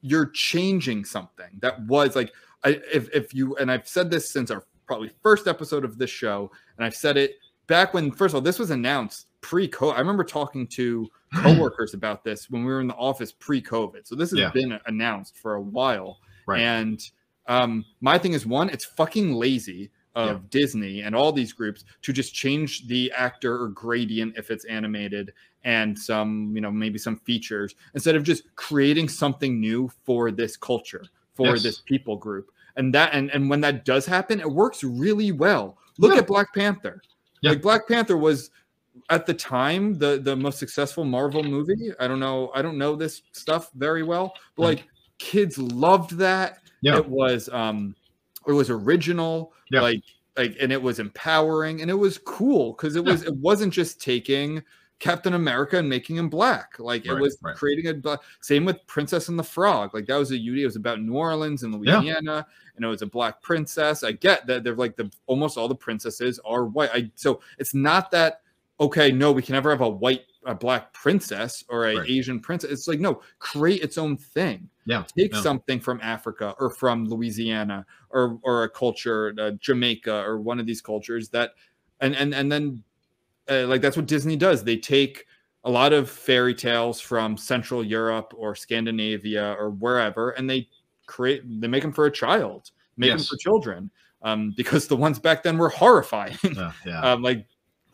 you're changing something that was like I if if you and I've said this since our probably first episode of this show and I've said it back when first of all this was announced pre-COVID. I remember talking to coworkers about this when we were in the office pre-COVID. So this has Yeah. been announced for a while. Right. And um, my thing is one, it's fucking lazy of Yeah. Disney and all these groups to just change the actor or gradient if it's animated and some, you know, maybe some features instead of just creating something new for this culture, for Yes. this people group. And that and and when that does happen, it works really well. Look Yeah. at Black Panther. Yeah. Like Black Panther was at the time the the most successful Marvel movie. I don't know, I don't know this stuff very well, but like kids loved that. Yeah. It was um it was original, Yeah. like like and it was empowering and it was cool because it Yeah. was it wasn't just taking Captain America and making him black. Like it was right. creating a same with Princess and the Frog. Like that was a beauty. It was about New Orleans and Yeah. Louisiana, and it was a black princess. I get that they're like the almost all the princesses are white. I so it's not that okay. No, we can never have a white a black princess or a Right. Asian princess. It's like no, create its own thing Yeah. take yeah. something from Africa or from Louisiana or or a culture, uh, Jamaica or one of these cultures that, and and and then, uh, like that's what Disney does. They take a lot of fairy tales from Central Europe or Scandinavia or wherever, and they create they make them for a child, make them Yes. for children, um, because the ones back then were horrifying Yeah. yeah. um, like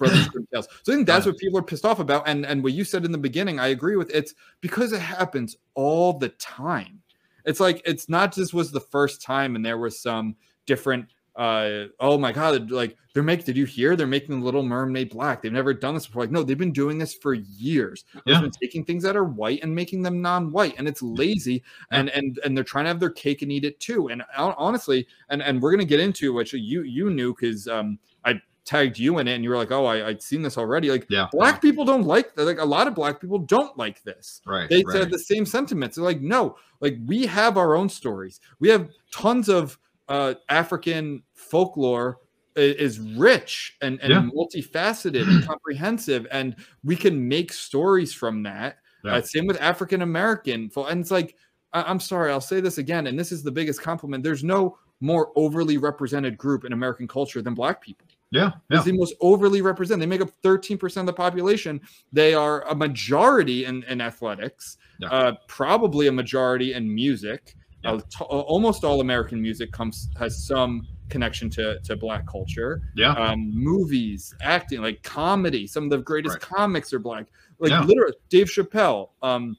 Brothers Grimm tales. So I think that's what people are pissed off about. And and what you said in the beginning, I agree with. It's because it happens all the time. It's like it's not just was the first time and there was some different. Uh, oh my god! Like they're making. Did you hear? They're making the Little Mermaid black. They've never done this before. Like no, they've been doing this for years. They've Yeah. been taking things that are white and making them non-white, and it's lazy. Yeah. And and and they're trying to have their cake and eat it too. And honestly, and and we're gonna get into which you you knew because um I tagged you in it and you were like, oh, I, I'd seen this already. Like yeah. black people don't like that. Like a lot of black people don't like this. Right. They right. said the same sentiments. They're like, no, like we have our own stories. We have tons of uh African folklore is rich and, and Yeah. multifaceted and comprehensive, and we can make stories from that. Yeah. Uh, same with African American, and it's like, I- I'm sorry, I'll say this again, and this is the biggest compliment. There's no more overly represented group in American culture than black people. Yeah. Yeah. It's the most overly represented. They make up 13% of the population. They are a majority in, in athletics, Yeah. uh, probably a majority in music. Yeah. Uh, t- almost all American music comes has some connection to, to black culture. Yeah. Um, movies, acting, like comedy. Some of the greatest Right. comics are black. Like Yeah. literally, Dave Chappelle, um,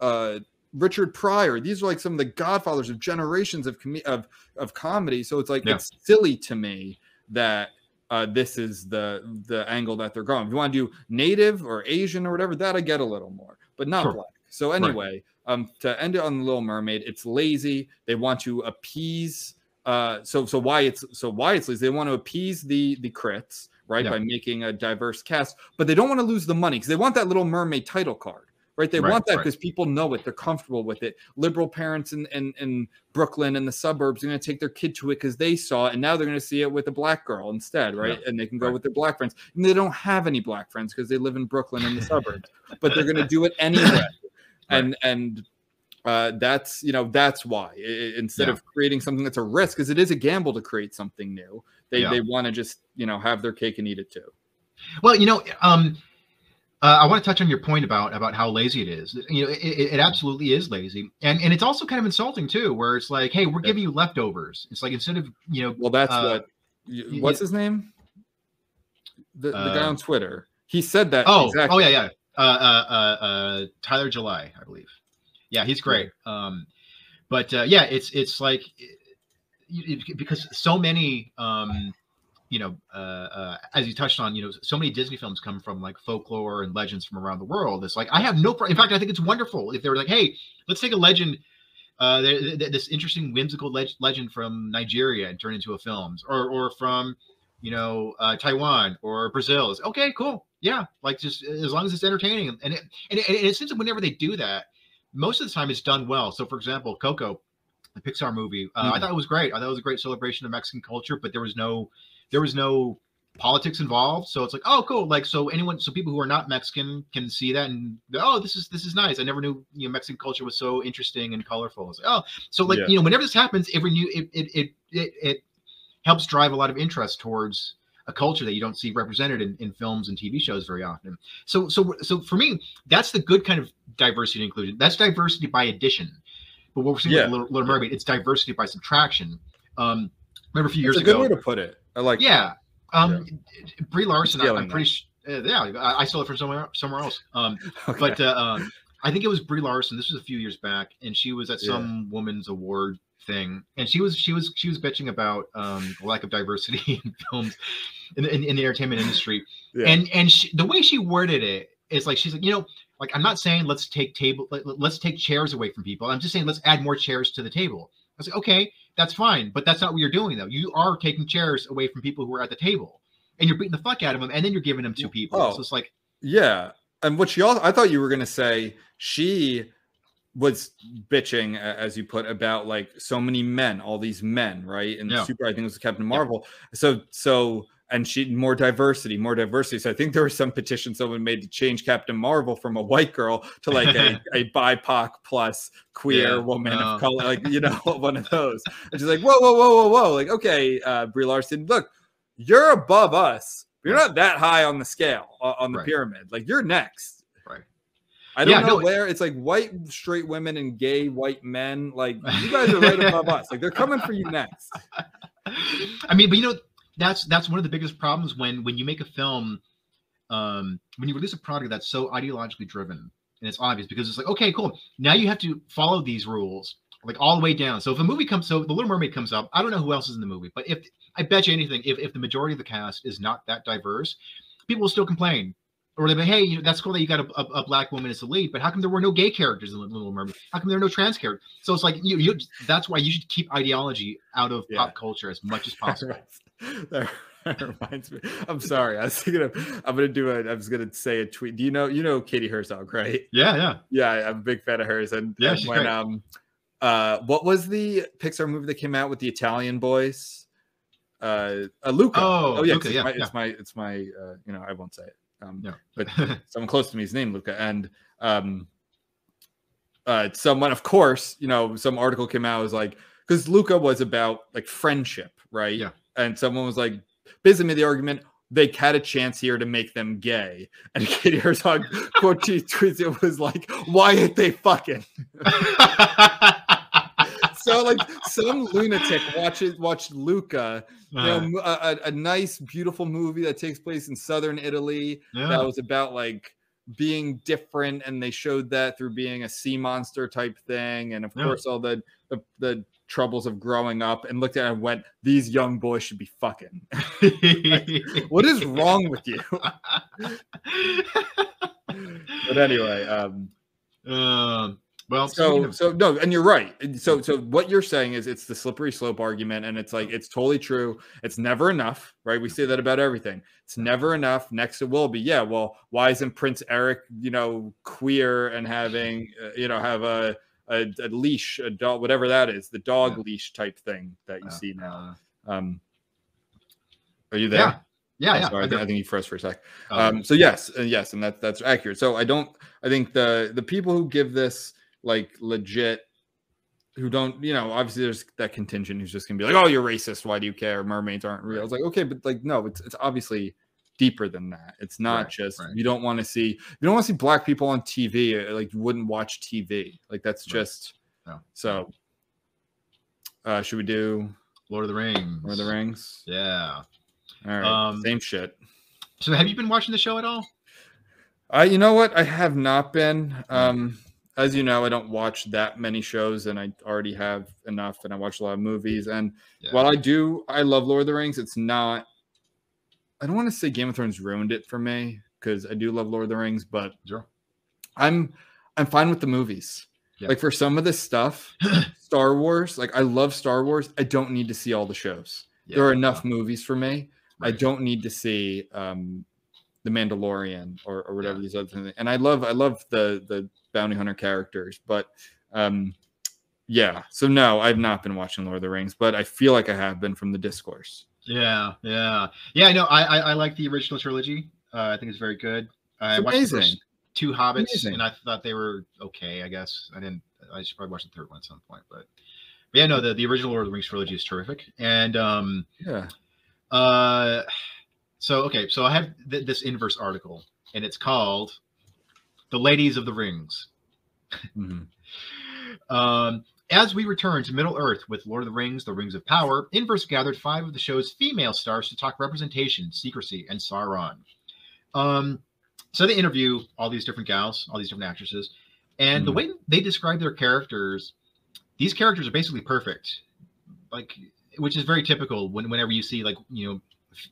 uh, Richard Pryor. These are like some of the godfathers of generations of com- of of comedy. So it's like Yeah. it's silly to me that uh, this is the the angle that they're going. If you want to do native or Asian or whatever, that I get a little more, but not Sure. black. So anyway, um, to end it on the Little Mermaid, it's lazy. They want to appease. Uh, so so why it's so why it's lazy? They want to appease the the crits, right? Yeah. By making a diverse cast, but they don't want to lose the money because they want that Little Mermaid title card, right? They Right, want that right. because people know it, they're comfortable with it. Liberal parents in in, in Brooklyn and the suburbs are going to take their kid to it because they saw it, and now they're going to see it with a black girl instead, right? And they can go right. with their black friends, and they don't have any black friends because they live in Brooklyn in the suburbs, but they're going to do it anyway, and and uh, that's you know that's why I- I- instead Yeah. of creating something that's a risk because it is a gamble to create something new they Yeah. they want to just you know have their cake and eat it too Well, you know, um, uh, I want to touch on your point about about how lazy it is. You know, it, it absolutely is lazy, and and it's also kind of insulting too, where it's like, hey, we're Yeah. giving you leftovers. It's like instead of you know, well that's Uh, what what's his name the, the guy Uh, on twitter he said that oh, exactly oh yeah, yeah, uh, uh, uh, uh, Tyler July, I believe. Yeah, he's great. Um, but uh, yeah, it's it's like it, it- because so many um you know uh, uh as you touched on you know so many disney films come from like folklore and legends from around the world it's like i have no pro- in fact i think it's wonderful if they were like hey let's take a legend uh th- th- th- this interesting whimsical leg- legend from nigeria and turn it into a film or or from you know uh taiwan or brazil it's okay cool yeah like just as long as it's entertaining and it and it, and it seems that whenever they do that most of the time it's done well so for example coco the Pixar movie. Uh, I Mhm. thought it was great. I thought it was a great celebration of Mexican culture, but there was no, there was no politics involved. So it's like, oh, cool. Like, so anyone, so people who are not Mexican can see that and oh, this is this is nice. I never knew you know Mexican culture was so interesting and colorful. It's like, oh, so like Yeah. you know, whenever this happens, every new it it it it, it helps drive a lot of interest towards a culture that you don't see represented in, in films and TV shows very often. So so so for me, that's the good kind of diversity and inclusion. That's diversity by addition. But what we're seeing Yeah. with Little, Little Mermaid, it's diversity by subtraction. Um, remember a few years That's a good ago? way to put it i like yeah. Um, Brie Larson, I'm pretty. Uh, yeah, I, I stole it from somewhere somewhere else. Um, Okay. but uh, um, I think it was Brie Larson. This was a few years back, and she was at Yeah. some women's award thing, and she was she was she was bitching about um, the lack of diversity in films in, in, in the entertainment industry, Yeah. and and she, the way she worded it is like she's like you know like I'm not saying let's take table let, let's take chairs away from people. I'm just saying let's add more chairs to the table. I was like okay, that's fine, but that's not what you're doing though. You are taking chairs away from people who are at the table, and you're beating the fuck out of them, and then you're giving them to people. Oh. So it's like Yeah, and what she also I thought you were gonna say she was bitching, as you put, about like so many men, all these men, right? And Yeah. super, I think it was Captain Marvel. So so and she more diversity, more diversity. So I think there was some petition someone made to change Captain Marvel from a white girl to like a, a BIPOC plus queer Yeah, woman no. of color, like you know, one of those. And she's like, whoa, whoa, whoa, whoa, whoa. Like, okay, uh, Brie Larson, look, you're above us. You're Right. not that high on the scale on the Right. pyramid. Like you're next. Right. I don't Yeah, know no, where it's like white straight women and gay white men. Like you guys are right above us. Like they're coming for you next. I mean, but you know, that's that's one of the biggest problems when when you make a film, um, when you release a product that's so ideologically driven, and it's obvious because it's like, okay, cool. Now you have to follow these rules like all the way down. So if a movie comes, so the Little Mermaid comes up, I don't know who else is in the movie, but if I bet you anything, if if the majority of the cast is not that diverse, people will still complain. Or they'll be, hey, you know, that's cool that you got a, a, a black woman as the lead, but how come there were no gay characters in the Little Mermaid? How come there are no trans characters? So it's like you, you that's why you should keep ideology out of Yeah. pop culture as much as possible. that reminds me. I'm sorry. I was thinking of. I'm gonna do a. I was gonna say a tweet. Do you know? You know Katie Herzog, right? Yeah, yeah. Yeah, I'm a big fan of hers. And Yeah, and when great. um, uh, what was the Pixar movie that came out with the Italian boys? Uh, uh Luca. Oh, yeah, 'cause Luca, it's yeah, my, yeah. it's my, it's my, uh, you know, I won't say it. Um, Yeah. but someone close to me is named Luca, and um, uh, someone, of course, you know, some article came out was like because Luca was about like friendship, right? Yeah. And someone was like, basically made the argument they had a chance here to make them gay, and Katie Herzog quote tweets it was like, "Why ain't they fucking?" so like some lunatic watches watched Luca, you know, Uh, a, a- a nice, beautiful movie that takes place in southern Italy yeah. that was about like being different, and they showed that through being a sea monster type thing, and of Yeah. course all the, the the troubles of growing up, and looked at it and went, "These young boys should be fucking." what is wrong with you? but anyway, um, Um, Well, so of- so no and you're right. So so what you're saying is it's the slippery slope argument and it's like it's totally true. It's never enough right? We say that about everything. It's never enough. Next it will be. Yeah well why isn't prince eric you know queer and having uh, you know have a a, a leash a dog whatever that is the dog Yeah. leash type thing that you uh, see now. Um are you there? Yeah, yeah, Oh, yeah. sorry, I, think, I think you froze for a sec. Um, um so yes and yes and that that's accurate. So i don't i think the the people who give this like legit who don't you know obviously there's that contingent who's just gonna be like oh you're racist. Why do you care? Mermaids aren't real. It's like okay but like no it's, it's obviously deeper than that it's not Right, just right. you don't want to see you don't want to see black people on tv uh, like you wouldn't watch tv like that's Right. just No. so uh should we do Lord of the Rings. Lord of the Rings? Yeah. All right, Um, same shit. So, have you been watching the show at all? I, you know what? I have not been. Um, as you know, I don't watch that many shows, and I already have enough, and I watch a lot of movies. And Yeah. while I do, I love Lord of the Rings. It's not. I don't want to say Game of Thrones ruined it for me because I do love Lord of the Rings, but Sure. I'm I'm fine with the movies. Yeah. Like for some of this stuff, Star Wars, like I love Star Wars. I don't need to see all the shows. there are Yeah, enough movies for me. I don't need to see um the Mandalorian or, or whatever Yeah. these other things. And I love I love the the bounty hunter characters, but um yeah. So no, I've not been watching Lord of the Rings, but I feel like I have been from the discourse. Yeah, yeah, yeah. I know. I I, I like the original trilogy. Uh, I think it's very good. I It's watched the amazing. first two Hobbits, Amazing. and I thought they were okay. I guess I didn't. I should probably watch the third one at some point, but, but yeah, no. The, the original Lord of the Rings trilogy is terrific, and um, Yeah. uh, so okay, so I have th- this Inverse article, and it's called "The Ladies of the Rings." Mhm. Um, as we return to Middle Earth with Lord of the Rings, The Rings of Power, Inverse gathered five of the show's female stars to talk representation, secrecy, and Sauron. Um, so they interview all these different gals, all these different actresses, and the Mhm. way they describe their characters, these characters are basically perfect, like which is very typical when whenever you see like you know,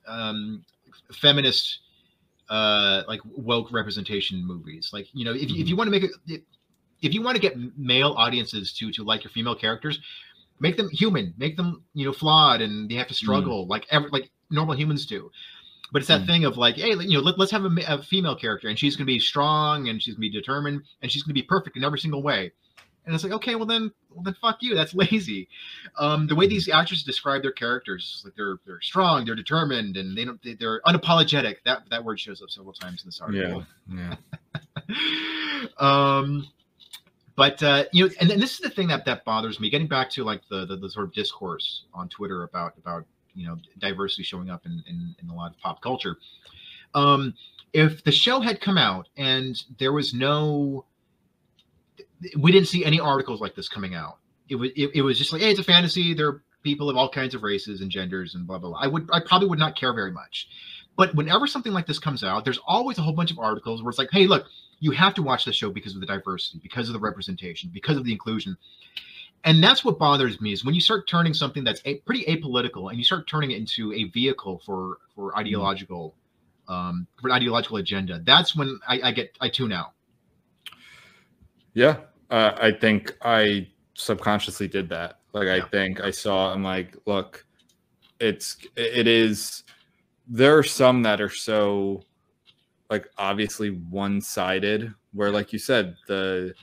um, feminist, uh, like woke representation movies. Like you know, if you, if you want to make it, if you want to get male audiences to to like your female characters, make them human, make them you know flawed, and they have to struggle like ever like normal humans do. But it's that Mm. thing of like, hey, you know, let, let's have a, a female character, and she's going to be strong, and she's going to be determined, and she's going to be perfect in every single way. And it's like, okay, well then, well then, fuck you. That's lazy. Um, the way these actors describe their characters, like they're they're strong, they're determined, and they don't they, they're unapologetic. That that word shows up several times in this article Yeah. Yeah. um but uh you know and, and this is the thing that that bothers me getting back to like the, the the sort of discourse on twitter about about you know diversity showing up in in, in a lot of pop culture. Um if the show had come out and there was no we didn't see any articles like this coming out. It was it, it was just like hey it's a fantasy. There are people of all kinds of races and genders and blah blah blah. I would i probably would not care very much. But whenever something like this comes out there's always a whole bunch of articles where it's like hey look you have to watch the show because of the diversity, because of the representation, because of the inclusion. And that's what bothers me is when you start turning something that's a, pretty apolitical and you start turning it into a vehicle for for ideological um, for an ideological agenda. That's when I, I get I tune out. Yeah, uh, I think I subconsciously did that. Like I think I saw. I'm like, look, it's it is. There are some that are so, like obviously one sided. Where, like you said, the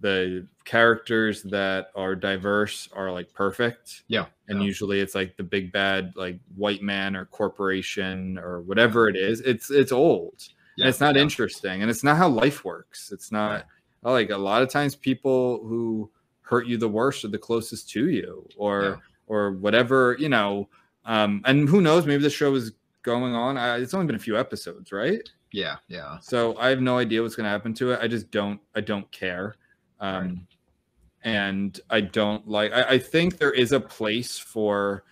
the characters that are diverse are like perfect. Yeah, and yeah. usually it's like the big bad like white man or corporation or whatever it is. It's it's old. Yeah, and it's not yeah. interesting and it's not how life works it's not like a lot of times people who hurt you the worst are the closest to you or or whatever you know um and who knows maybe the show is going on I, it's only been a few episodes right Yeah, yeah. so i have no idea what's going to happen to it i just don't i don't care um Right. and i don't like I, I think there is a place for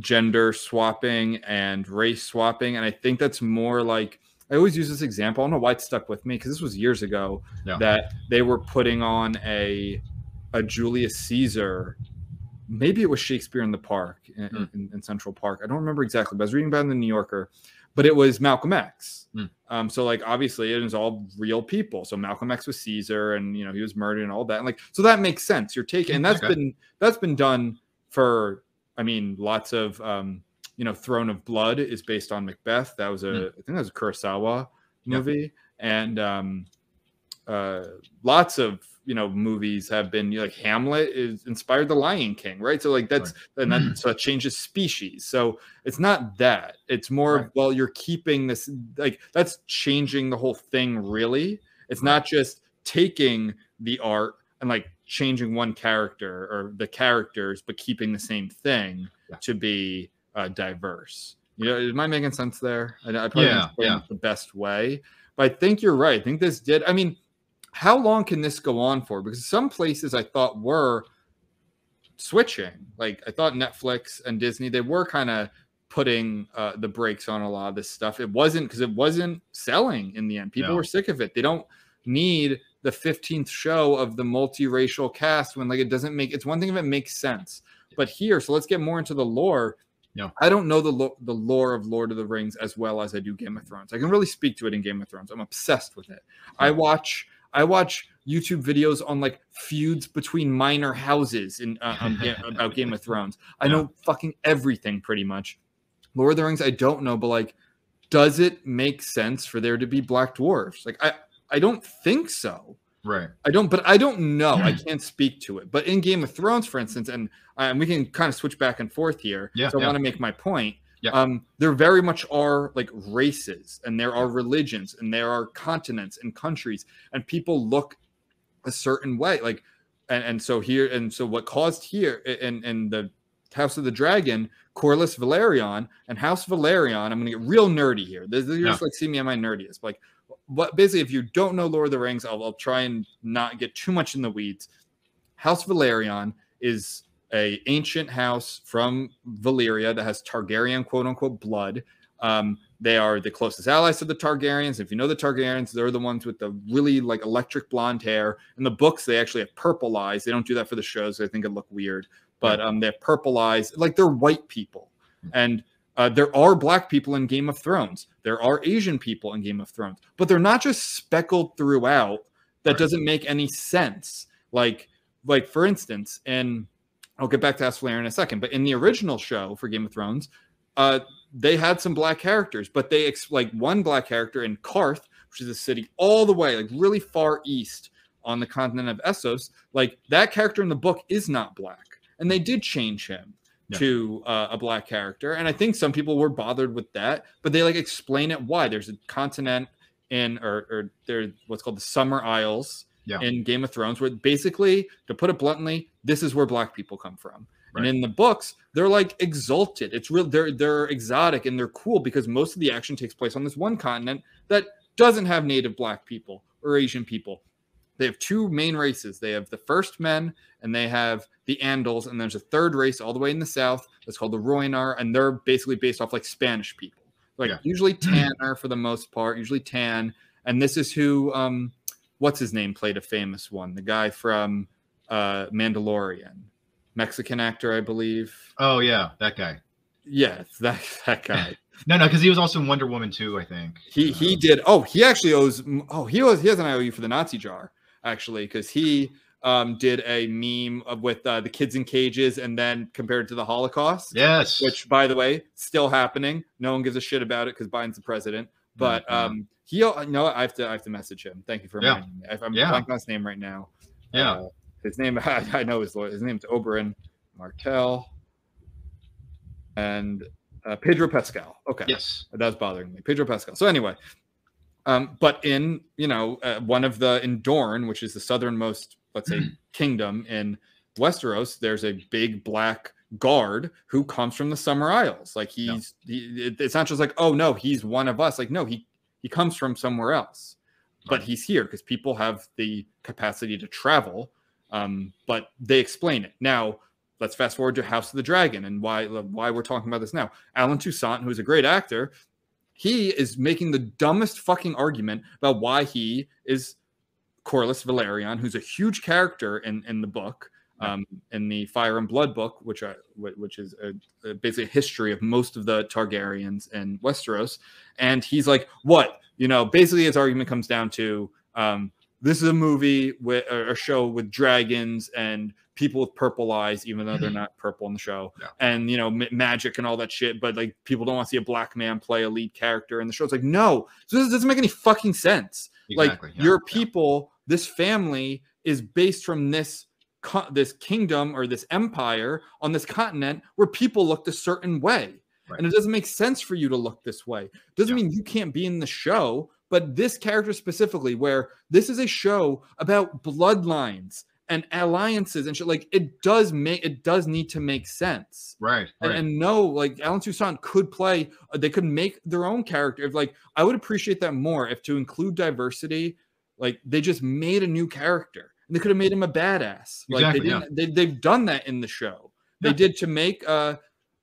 gender swapping and race swapping and i think that's more like i always use this example i don't know why it stuck with me because this was years ago that they were putting on a a julius caesar maybe it was shakespeare in the park in, Hmm. in, in central park i don't remember exactly but i was reading about it in the new yorker but it was Malcolm X. Hmm. Um, so like obviously it was all real people. So Malcolm X was Caesar, and you know he was murdered and all that. And like so that makes sense. You're taking, and that's Okay. been that's been done for. I mean, lots of um, you know, Throne of Blood is based on Macbeth. That was a I think that was a Kurosawa Hmm. Yeah. movie, and um, uh, lots of you know movies have been like Hamlet is inspired the Lion King, right? So like that's and that so it changes species. So it's not that. It's more Right. well, you're keeping this like that's changing the whole thing. Really, it's not just taking the art and like changing one character or the characters, but keeping the same thing Yeah. to be uh, diverse. You know, am I making sense there? I, I probably Yeah, yeah. the best way, but I think you're right. I think this did. I mean, how long can this go on for? Because some places I thought were switching. Like I thought Netflix and Disney, they were kind of putting uh, the brakes on a lot of this stuff. It wasn't because it wasn't selling in the end. People No. were sick of it. They don't need the 15th show of the multiracial cast when like it doesn't make it's one thing if it makes sense. But here, so let's get more into the lore. Yeah. I don't know the lo- the lore of Lord of the Rings as well as I do Game of Thrones. I can really speak to it in Game of Thrones. I'm obsessed with it. I watch I watch YouTube videos on like feuds between minor houses in uh, Ga- about Game of Thrones. I know fucking everything pretty much. Lord of the Rings, I don't know, but like, does it make sense for there to be black dwarfs? Like, I I don't think so. Right. I don't, but I don't know. I can't speak to it. But in Game of Thrones, for instance, and um, we can kind of switch back and forth here. Yeah, So I yeah. want to make my point. Yeah. Um, there very much are like races, and there are religions, and there are continents and countries, and people look a certain way. Like, and and so here, and so what caused here in in the House of the Dragon, Corlys Velaryon, and House Velaryon. I'm going to get real nerdy here. This, you're just like see me at my nerdiest. Like, what basically, if you don't know Lord of the Rings, I'll, I'll try and not get too much in the weeds. House Velaryon is a ancient house from Valyria that has Targaryen quote unquote blood. Um, they are the closest allies to the Targaryens. If you know the Targaryens, they're the ones with the really like electric blonde hair. In the books, they actually have purple eyes. They don't do that for the shows. I think it look weird, but um, they have purple eyes. Like they're white people, and uh, there are black people in Game of Thrones. There are Asian people in Game of Thrones, but they're not just speckled throughout. That doesn't make any sense. Like, like for instance, in I'll get back to House in a second, but in the original show for Game of Thrones, uh, they had some black characters, but they ex- like one black character in Qarth, which is a city all the way like really far east on the continent of Essos. Like that character in the book is not black, and they did change him Yeah. to uh, a black character, and I think some people were bothered with that, but they like explain it why. There's a continent in or or there's what's called the Summer Isles Yeah. in Game of Thrones, where basically, to put it bluntly, this is where black people come from. And in the books, they're like exalted. It's real. They're they're exotic and they're cool because most of the action takes place on this one continent that doesn't have native black people or Asian people. They have two main races. They have the first men and they have the Andals, and there's a third race all the way in the south that's called the Rhoynar, and they're basically based off like Spanish people, like Yeah. usually tanner for the most part, usually tan. And this is who, um, what's his name, played a famous one, the guy from uh, Mandalorian, Mexican actor, I believe. Oh yeah, that guy. Yeah, it's that that guy. No, no, because he was also in Wonder Woman too. I think He he did. Oh, he actually owes. Oh, he owes. He has an IOU for the Nazi jar actually because he um did a meme of, with uh, the kids in cages and then compared to the Holocaust. Yes. Which, by the way, still happening. No one gives a shit about it because Biden's the president. But Yeah. um, he. No, I have to. I have to message him. Thank you for Yeah. reminding me. I'm Yeah. blanking on his name right now. Yeah. Uh, his name. I, I know his lawyer. His name's Oberyn Martell. And uh, Pedro Pascal. Okay. Yes. That was bothering me. Pedro Pascal. So anyway, um, but in you know uh, one of the in Dorne, which is the southernmost, let's say, kingdom in Westeros, there's a big black guard who comes from the Summer Isles. Like he's he, it- it's not just like oh no, he's one of us. Like no, he he comes from somewhere else, but he's here because people have the capacity to travel. Um, but they explain it now. Let's fast forward to House of the Dragon and why why we're talking about this now. Alan Toussaint, who's a great actor, he is making the dumbest fucking argument about why he is Corlys Velaryon, who's a huge character in, in the book. Yeah. um, in the Fire and Blood book, which I, wh- which is a, a basically a history of most of the Targaryens in Westeros, and he's like, "What? You know?" Basically, his argument comes down to um, this is a movie with or a show with dragons and people with purple eyes, even though they're not purple in the show, Yeah. and you know ma- magic and all that shit. But like, people don't want to see a black man play a lead character in the show. It's like, no, this doesn't make any fucking sense Exactly. like yeah, your yeah. people this family is based from this this kingdom or this empire on this continent where people looked a certain way Right. and it doesn't make sense for you to look this way doesn't Yeah. mean you can't be in the show but this character specifically where this is a show about bloodlines and alliances and shit like it does make it does need to make sense Right. and, Right. and no, like Alan Toussaint could play, uh, they could make their own character. If like, I would appreciate that more if to include diversity, like they just made a new character and they could have made him a badass. Like Exactly, they didn't, they, they've done that in the show. They did to make, uh,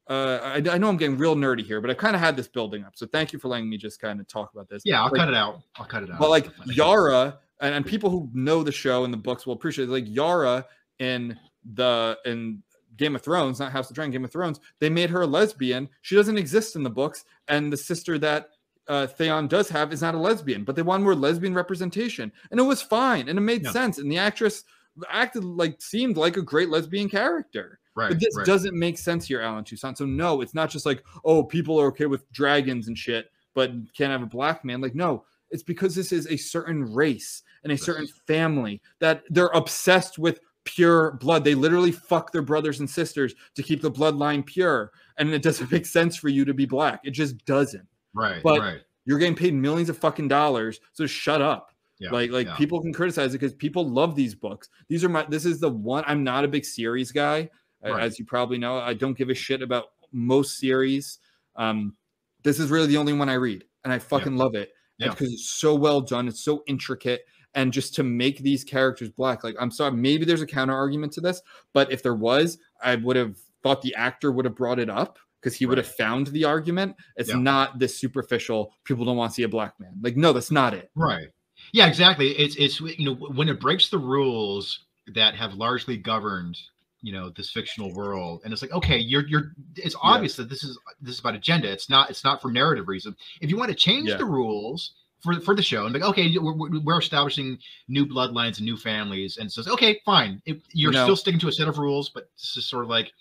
uh, I, I know I'm getting real nerdy here, but I kind of had this building up. So thank you for letting me just kind of talk about this. yeah, I'll Like, cut it out. I'll cut it out. but like Yara and, and people who know the show and the books will appreciate it. Like Yara in the in Game of Thrones, not House of Dragon, Game of Thrones, they made her a lesbian. She doesn't exist in the books, and the sister that uh, Theon does have is not a lesbian, but they wanted more lesbian representation, and it was fine and it made Yeah. sense. And the actress acted like seemed like a great lesbian character. right. But this right. doesn't make sense here, Alan Toussaint. So no, it's not just like, oh, people are okay with dragons and shit, but can't have a black man. Like, no, it's because this is a certain race and a certain family that they're obsessed with pure blood. They literally fuck their brothers and sisters to keep the bloodline pure. And it doesn't make sense for you to be black. It just doesn't. Right. but- right. You're getting paid millions of fucking dollars. So shut up. Yeah, like like yeah. people can criticize it because people love these books. These are my this is the one I'm not a big series guy, Right. as you probably know. I don't give a shit about most series. Um, this is really the only one I read, and I fucking love it Yeah. because it's so well done. It's so intricate, and just to make these characters black. Like I'm sorry, maybe there's a counter argument to this, but if there was, I would have thought the actor would have brought it up because he would have found the argument. It's Yeah. not this superficial. People don't want to see a black man. Like no, that's not it. Right. Yeah, exactly. It's it's you know when it breaks the rules that have largely governed you know this fictional world, and it's like okay, you're you're. It's obvious that this is this is about agenda. It's not it's not for narrative reason. If you want to change Yeah. the rules for for the show and like okay, we're, we're- establishing new bloodlines and new families, and it says okay, fine, if you're know- still sticking to a set of rules, but this is sort of like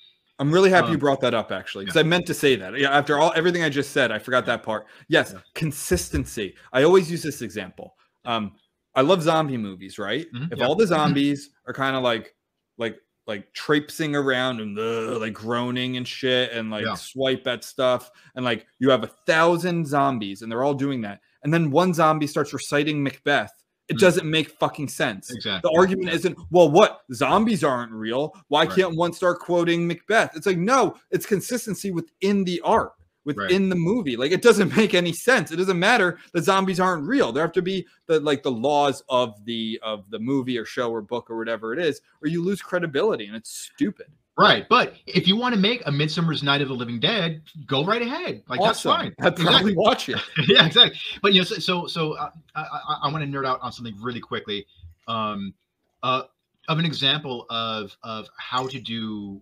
I'm really happy you Um, brought that up actually, because I meant to say that. Yeah, after all everything I just said, I forgot that part. Yes, Yeah. consistency. I always use this example. Um, I love zombie movies, right? Mhm, If yeah. all the zombies are kind of like, like, like traipsing around and uh, like groaning and shit, and like Yeah. swipe at stuff, and like you have a thousand zombies, and they're all doing that, and then one zombie starts reciting Macbeth. It Mhm. doesn't make fucking sense. exactly The argument isn't, well, what? Zombies aren't real. Why Right. can't one start quoting Macbeth? It's like, no, it's consistency within the art, within the movie. Like, it doesn't make any sense. It doesn't matter that zombies aren't real. There have to be the like the laws of the of the movie or show or book or whatever it is, or you lose credibility and it's stupid. Right. But if you want to make a Midsummer's Night of the Living Dead, go right ahead. Like that's fine. I'd probably watch it. yeah, exactly. But you know, so so, so uh, I, I, I want to nerd out on something really quickly, um, uh, of an example of of how to do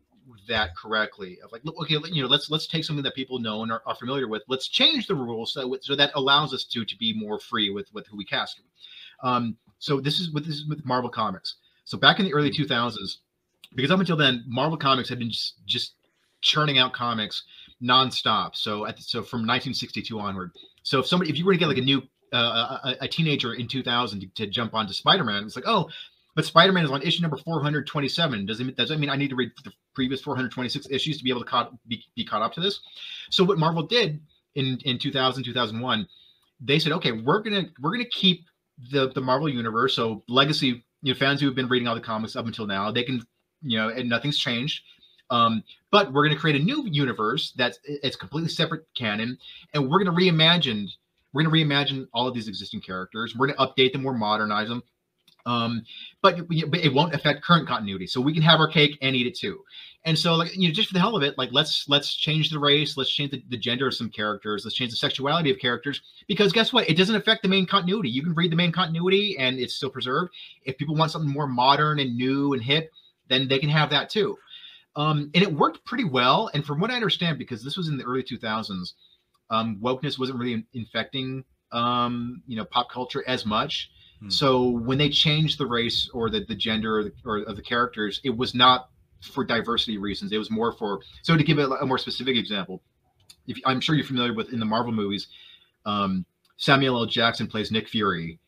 that correctly. Of like, okay, you know, let's let's take something that people know and are, are familiar with. Let's change the rules so so that allows us to to be more free with with who we cast. Um, so this is with this is with Marvel Comics. So back in the early 2000s, because up until then, Marvel Comics had been just, just churning out comics nonstop. So at, so from 1962 onward. So if somebody, if you were to get like a new uh, a, a teenager in 2000 to, to jump onto Spider-Man, it's like, oh, but Spider-Man is on issue number 427. Does it does that mean I need to read the previous 426 issues to be able to caught, be, be caught up to this? So what Marvel did in in 2000 2001, they said, okay, we're gonna we're gonna keep the the Marvel universe. So legacy, you know, fans who have been reading all the comics up until now, they can, you know, and nothing's changed. Um, but we're going to create a new universe that's it's completely separate canon, and we're going to reimagine we're going to reimagine all of these existing characters. We're going to update them, we're modernize them. Um, but, but it won't affect current continuity, so we can have our cake and eat it too. And so, like you know, just for the hell of it, like let's let's change the race, let's change the, the gender of some characters, let's change the sexuality of characters, because guess what? It doesn't affect the main continuity. You can read the main continuity and it's still preserved. If people want something more modern and new and hip, then they can have that too. Um, and it worked pretty well. And from what I understand, because this was in the early 2000s, um, wokeness wasn't really infecting, um, you know, pop culture as much. Hmm. So when they changed the race or the, the gender or, the, or of the characters, it was not for diversity reasons. It was more for, so to give it a more specific example, if I'm sure you're familiar with in the Marvel movies, um, Samuel L. Jackson plays Nick Fury.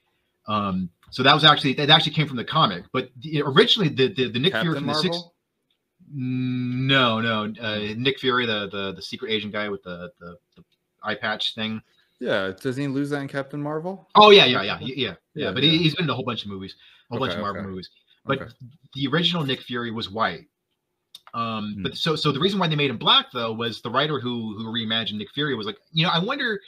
Um, so that was actually that actually came from the comic, but the, originally the, the the Nick Fury Captain from the Marvel. six. No, no, uh, Nick Fury, the, the the secret agent guy with the, the the eye patch thing. Yeah, doesn't he lose that in Captain Marvel? Oh yeah, yeah, yeah, yeah, yeah. Yeah, but yeah. He, he's been in a whole bunch of movies, a whole bunch of Marvel okay. movies. But Okay. the original Nick Fury was white. Um, Hmm. but so so the reason why they made him black though was the writer who who reimagined Nick Fury was like, you know, I wonder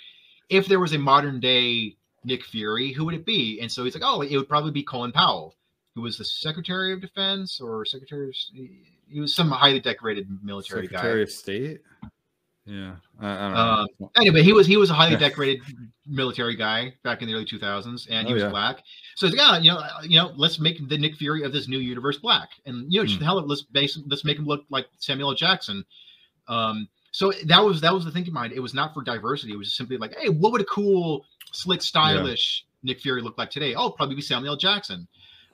if there was a modern day Nick Fury, who would it be? And so he's like, oh, it would probably be Colin Powell, who was the Secretary of Defense or Secretary. Of, he was some highly decorated military guy. Secretary guy. of State. Yeah, I, I don't know. Anyway, he was he was a highly decorated military guy back in the early 2000s, and he Oh, was yeah. black. So he's like, yeah, you know, uh, you know, let's make the Nick Fury of this new universe black, and you know, Hmm. hell, let's base, let's make him look like Samuel L. Jackson. Um, so that was that was the thinking behind it. It was not for diversity. It was just simply like, hey, what would a cool, slick, stylish Nick Fury look like today? Oh, probably be Samuel Jackson.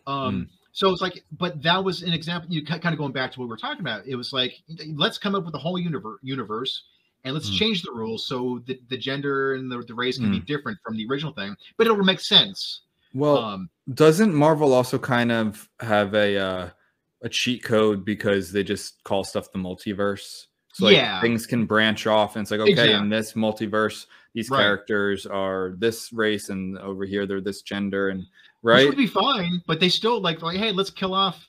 Um, So it's like, but that was an example. You kind of going back to what we were talking about. It was like, let's come up with a whole universe, universe, and let's Mm. change the rules so the, the gender and the, the race can be Mm. different from the original thing, but it'll make sense. Well, um, doesn't Marvel also kind of have a uh, a cheat code because they just call stuff the multiverse? So like Yeah. things can branch off, and it's like okay, in this multiverse, these Right. characters are this race, and over here they're this gender, and right? would be fine, but they still like, like, hey, let's kill off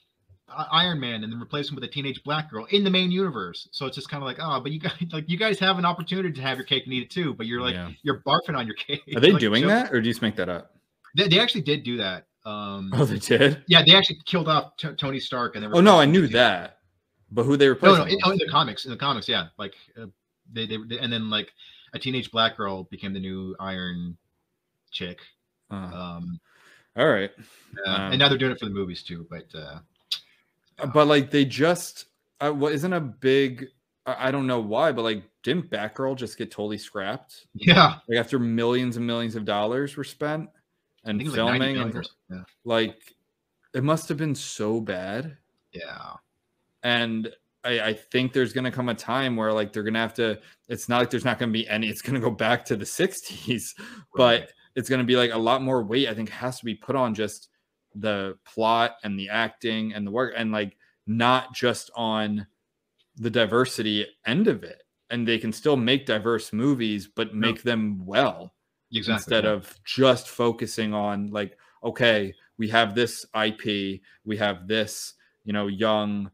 uh, Iron Man and then replace him with a teenage black girl in the main universe. So it's just kind of like, oh, but you guys, like, you guys have an opportunity to have your cake and eat it too, but you're like, Yeah. you're barfing on your cake. Are they Like, doing so- that, or do you just make that up? They, they actually did do that. Um, Oh, they did. yeah, they actually killed off T- Tony Stark, and they Oh no, I knew that, but who they No, replaced? no, him in, oh, in the comics, in the comics, yeah, like uh, they, they, they- and then like a teenage black girl became the new Iron chick. Uh, Um, all right, uh, Um, and now they're doing it for the movies too. But uh, Uh, but like they just uh, what isn't a big I don't know why, but like didn't Batgirl just get totally scrapped? yeah, Like after millions and millions of dollars were spent and think it was like 90 filming and or like it must have been so bad. yeah, yeah, And I, I think there's gonna come a time where like they're gonna have to. It's not like there's not gonna be any. It's gonna go back to the '60s, but it's going to be like a lot more weight i think has to be put on just the plot and the acting and the work and like not just on the diversity end of it and they can still make diverse movies but make them well exactly. instead yeah. of just focusing on like okay we have this ip we have this you know young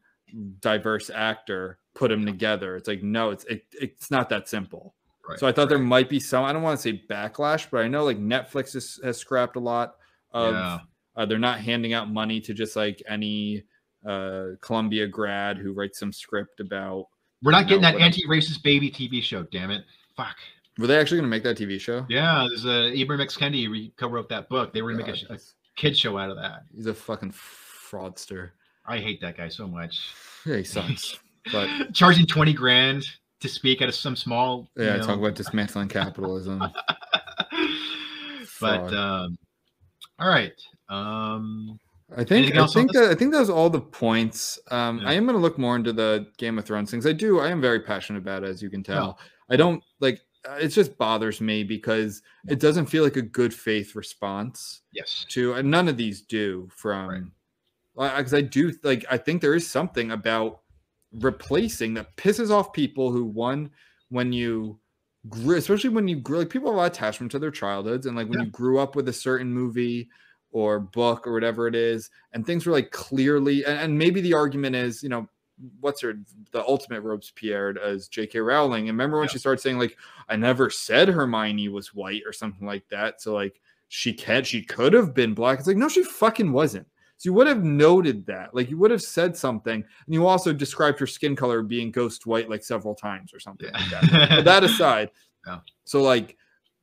diverse actor put them together it's like no it's it, it's not that simple Right, so I thought there might be some. I don't want to say backlash, but I know like Netflix has, has scrapped a lot of. Yeah. Uh, they're not handing out money to just like any uh, Columbia grad who writes some script about. We're not No, getting that whatever. anti-racist baby TV show. Damn it! Fuck. Were they actually going to make that TV show? Yeah, there's a Ibram X Kendi re- co-wrote that book. They were gonna make a, a kid show out of that. he's a fucking fraudster. I hate that guy so much. Yeah, he sucks. but Charging twenty grand to speak at a, some small. you yeah, know, talk about dismantling capitalism. but um, all right. Um, I think I think that, I think that's all the points. Um, Yeah. I am going to look more into the Game of Thrones things. I do. I am very passionate about it, as you can tell. I don't like. uh, It just bothers me because it doesn't feel like a good faith response yes. to, and none of these do from. Because I do like. I think there is something about replacing that pisses off people who one when you grew, especially when you grew like people have a lot of attachment to their childhoods and like when Yeah. you grew up with a certain movie or book or whatever it is and things were like clearly and, and maybe the argument is you know what's her the ultimate robespierre as jk rowling and remember when Yeah. she started saying like i never said hermione was white or something like that so like she can she could have been black it's like no she fucking wasn't so you would have noted that like you would have said something and you also described her skin color being ghost white like several times or something like that but that aside, Yeah. so like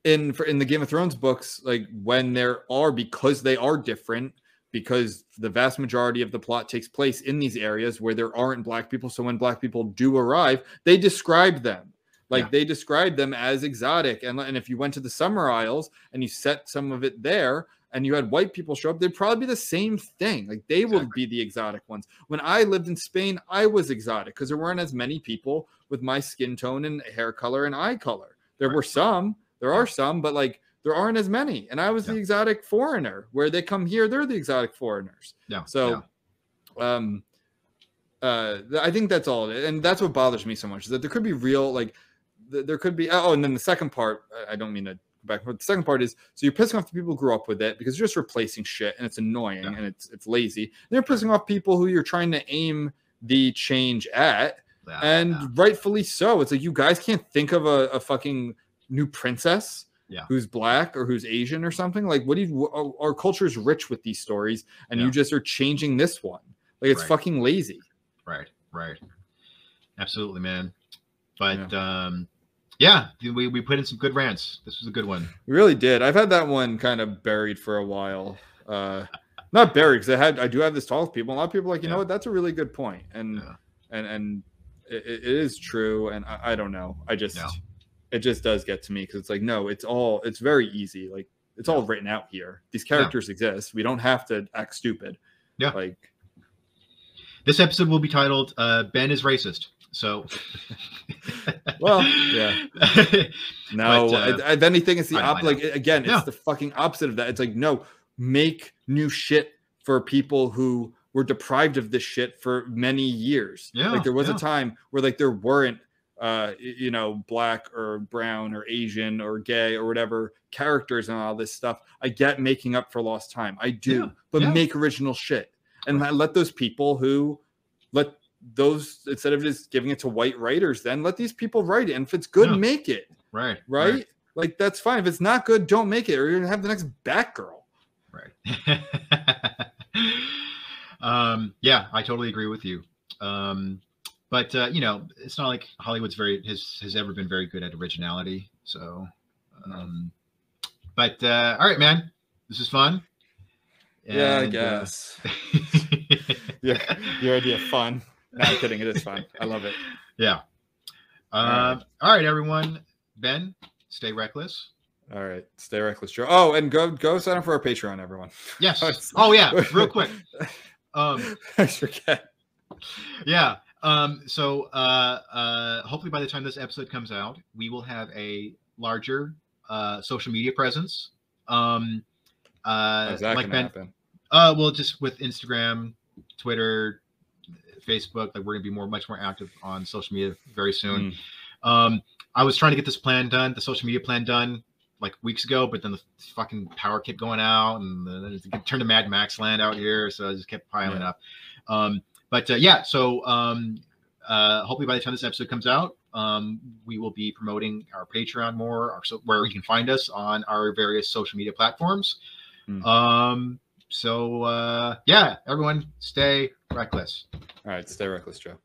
in for in the Game of Thrones books, like when there are because they are different, because the vast majority of the plot takes place in these areas where there aren't black people. So when black people do arrive, they describe them. Like Yeah. they describe them as exotic. And, and if you went to the Summer Isles and you set some of it there and you had white people show up, they'd probably be the same thing. Like they Exactly. be the exotic ones. When I lived in Spain, I was exotic because there weren't as many people with my skin tone and hair color and eye color. There Right. were some, there are some, but like there aren't as many. And I was the exotic foreigner. Where they come here, they're the exotic foreigners. Yeah. So, um, uh, I think that's all, and that's what bothers me so much is that there could be real, like, th- there could be. Oh, and then the second part, I- don't mean to back, but the second part is so you're pissing off the people who grew up with it because you're just replacing shit and it's annoying Yeah. and it's it's lazy. And you're pissing off people who you're trying to aim the change at, yeah, and yeah. rightfully so. It's like you guys can't think of a, a fucking new princess Yeah. who's black or who's Asian or something. Like, what do you? Our, our culture is rich with these stories, and you just are changing this one. Like, it's Right. fucking lazy. right, right, absolutely, man. But um, yeah, we we put in some good rants. This was a good one. We really did. I've had that one kind of buried for a while. Uh, not buried because I had I do have this talk with people. A lot of people are like, you know what, that's a really good point, and Yeah. and and it, it is true. And I, I don't know. I just Yeah. it just does get to me because it's like no, it's all it's very easy. Like it's all written out here. These characters exist. We don't have to act stupid. Yeah. Like This episode will be titled uh, "Ben is racist." So, Well, yeah. No, But, uh, if anything, it's the op. Like again, it's Yeah. the fucking opposite of that. It's like no, make new shit for people who were deprived of this shit for many years. Yeah, like there was yeah. a time where like there weren't, uh, you know, black or brown or Asian or gay or whatever characters and all this stuff. I get making up for lost time. I do, Yeah, but yeah. make original shit and let- let those people who let those instead of just giving it to white writers then let these people write it and if it's good Yeah. make it right, right? Like that's fine. If it's not good, don't make it, or you're gonna have the next Batgirl. right. um, yeah, I totally agree with you. Um, but uh, you know, it's not like Hollywood's very has has ever been very good at originality. So, um, but uh, all right, man, this is fun. yeah, I And, uh, guess. yeah, your idea of fun. No, I'm kidding. It is fun. I love it. yeah. Um, all right, everyone. Ben, stay reckless. All right, stay reckless, Joe. Oh, and go go sign up for our Patreon, everyone. Yes. Oh yeah, real quick. Um, I forget. yeah. Um, so uh, uh, hopefully by the time this episode comes out, we will have a larger uh, social media presence. Um, uh, How's that like Ben, happen? uh, well, just with Instagram, Twitter, Facebook, like we're gonna be more, much more active on social media very soon. Mm. Um, I was trying to get this plan done, the social media plan done, like weeks ago, but then the fucking power kept going out, and then it turned to Mad Max land out here, so I just kept piling Yeah. up. Um, but uh, yeah, so um, uh, hopefully by the time this episode comes out, um, we will be promoting our Patreon more, our, so where you can find us on our various social media platforms. Hmm. Um, so uh, yeah, everyone, stay reckless. All right, stay reckless, Joe.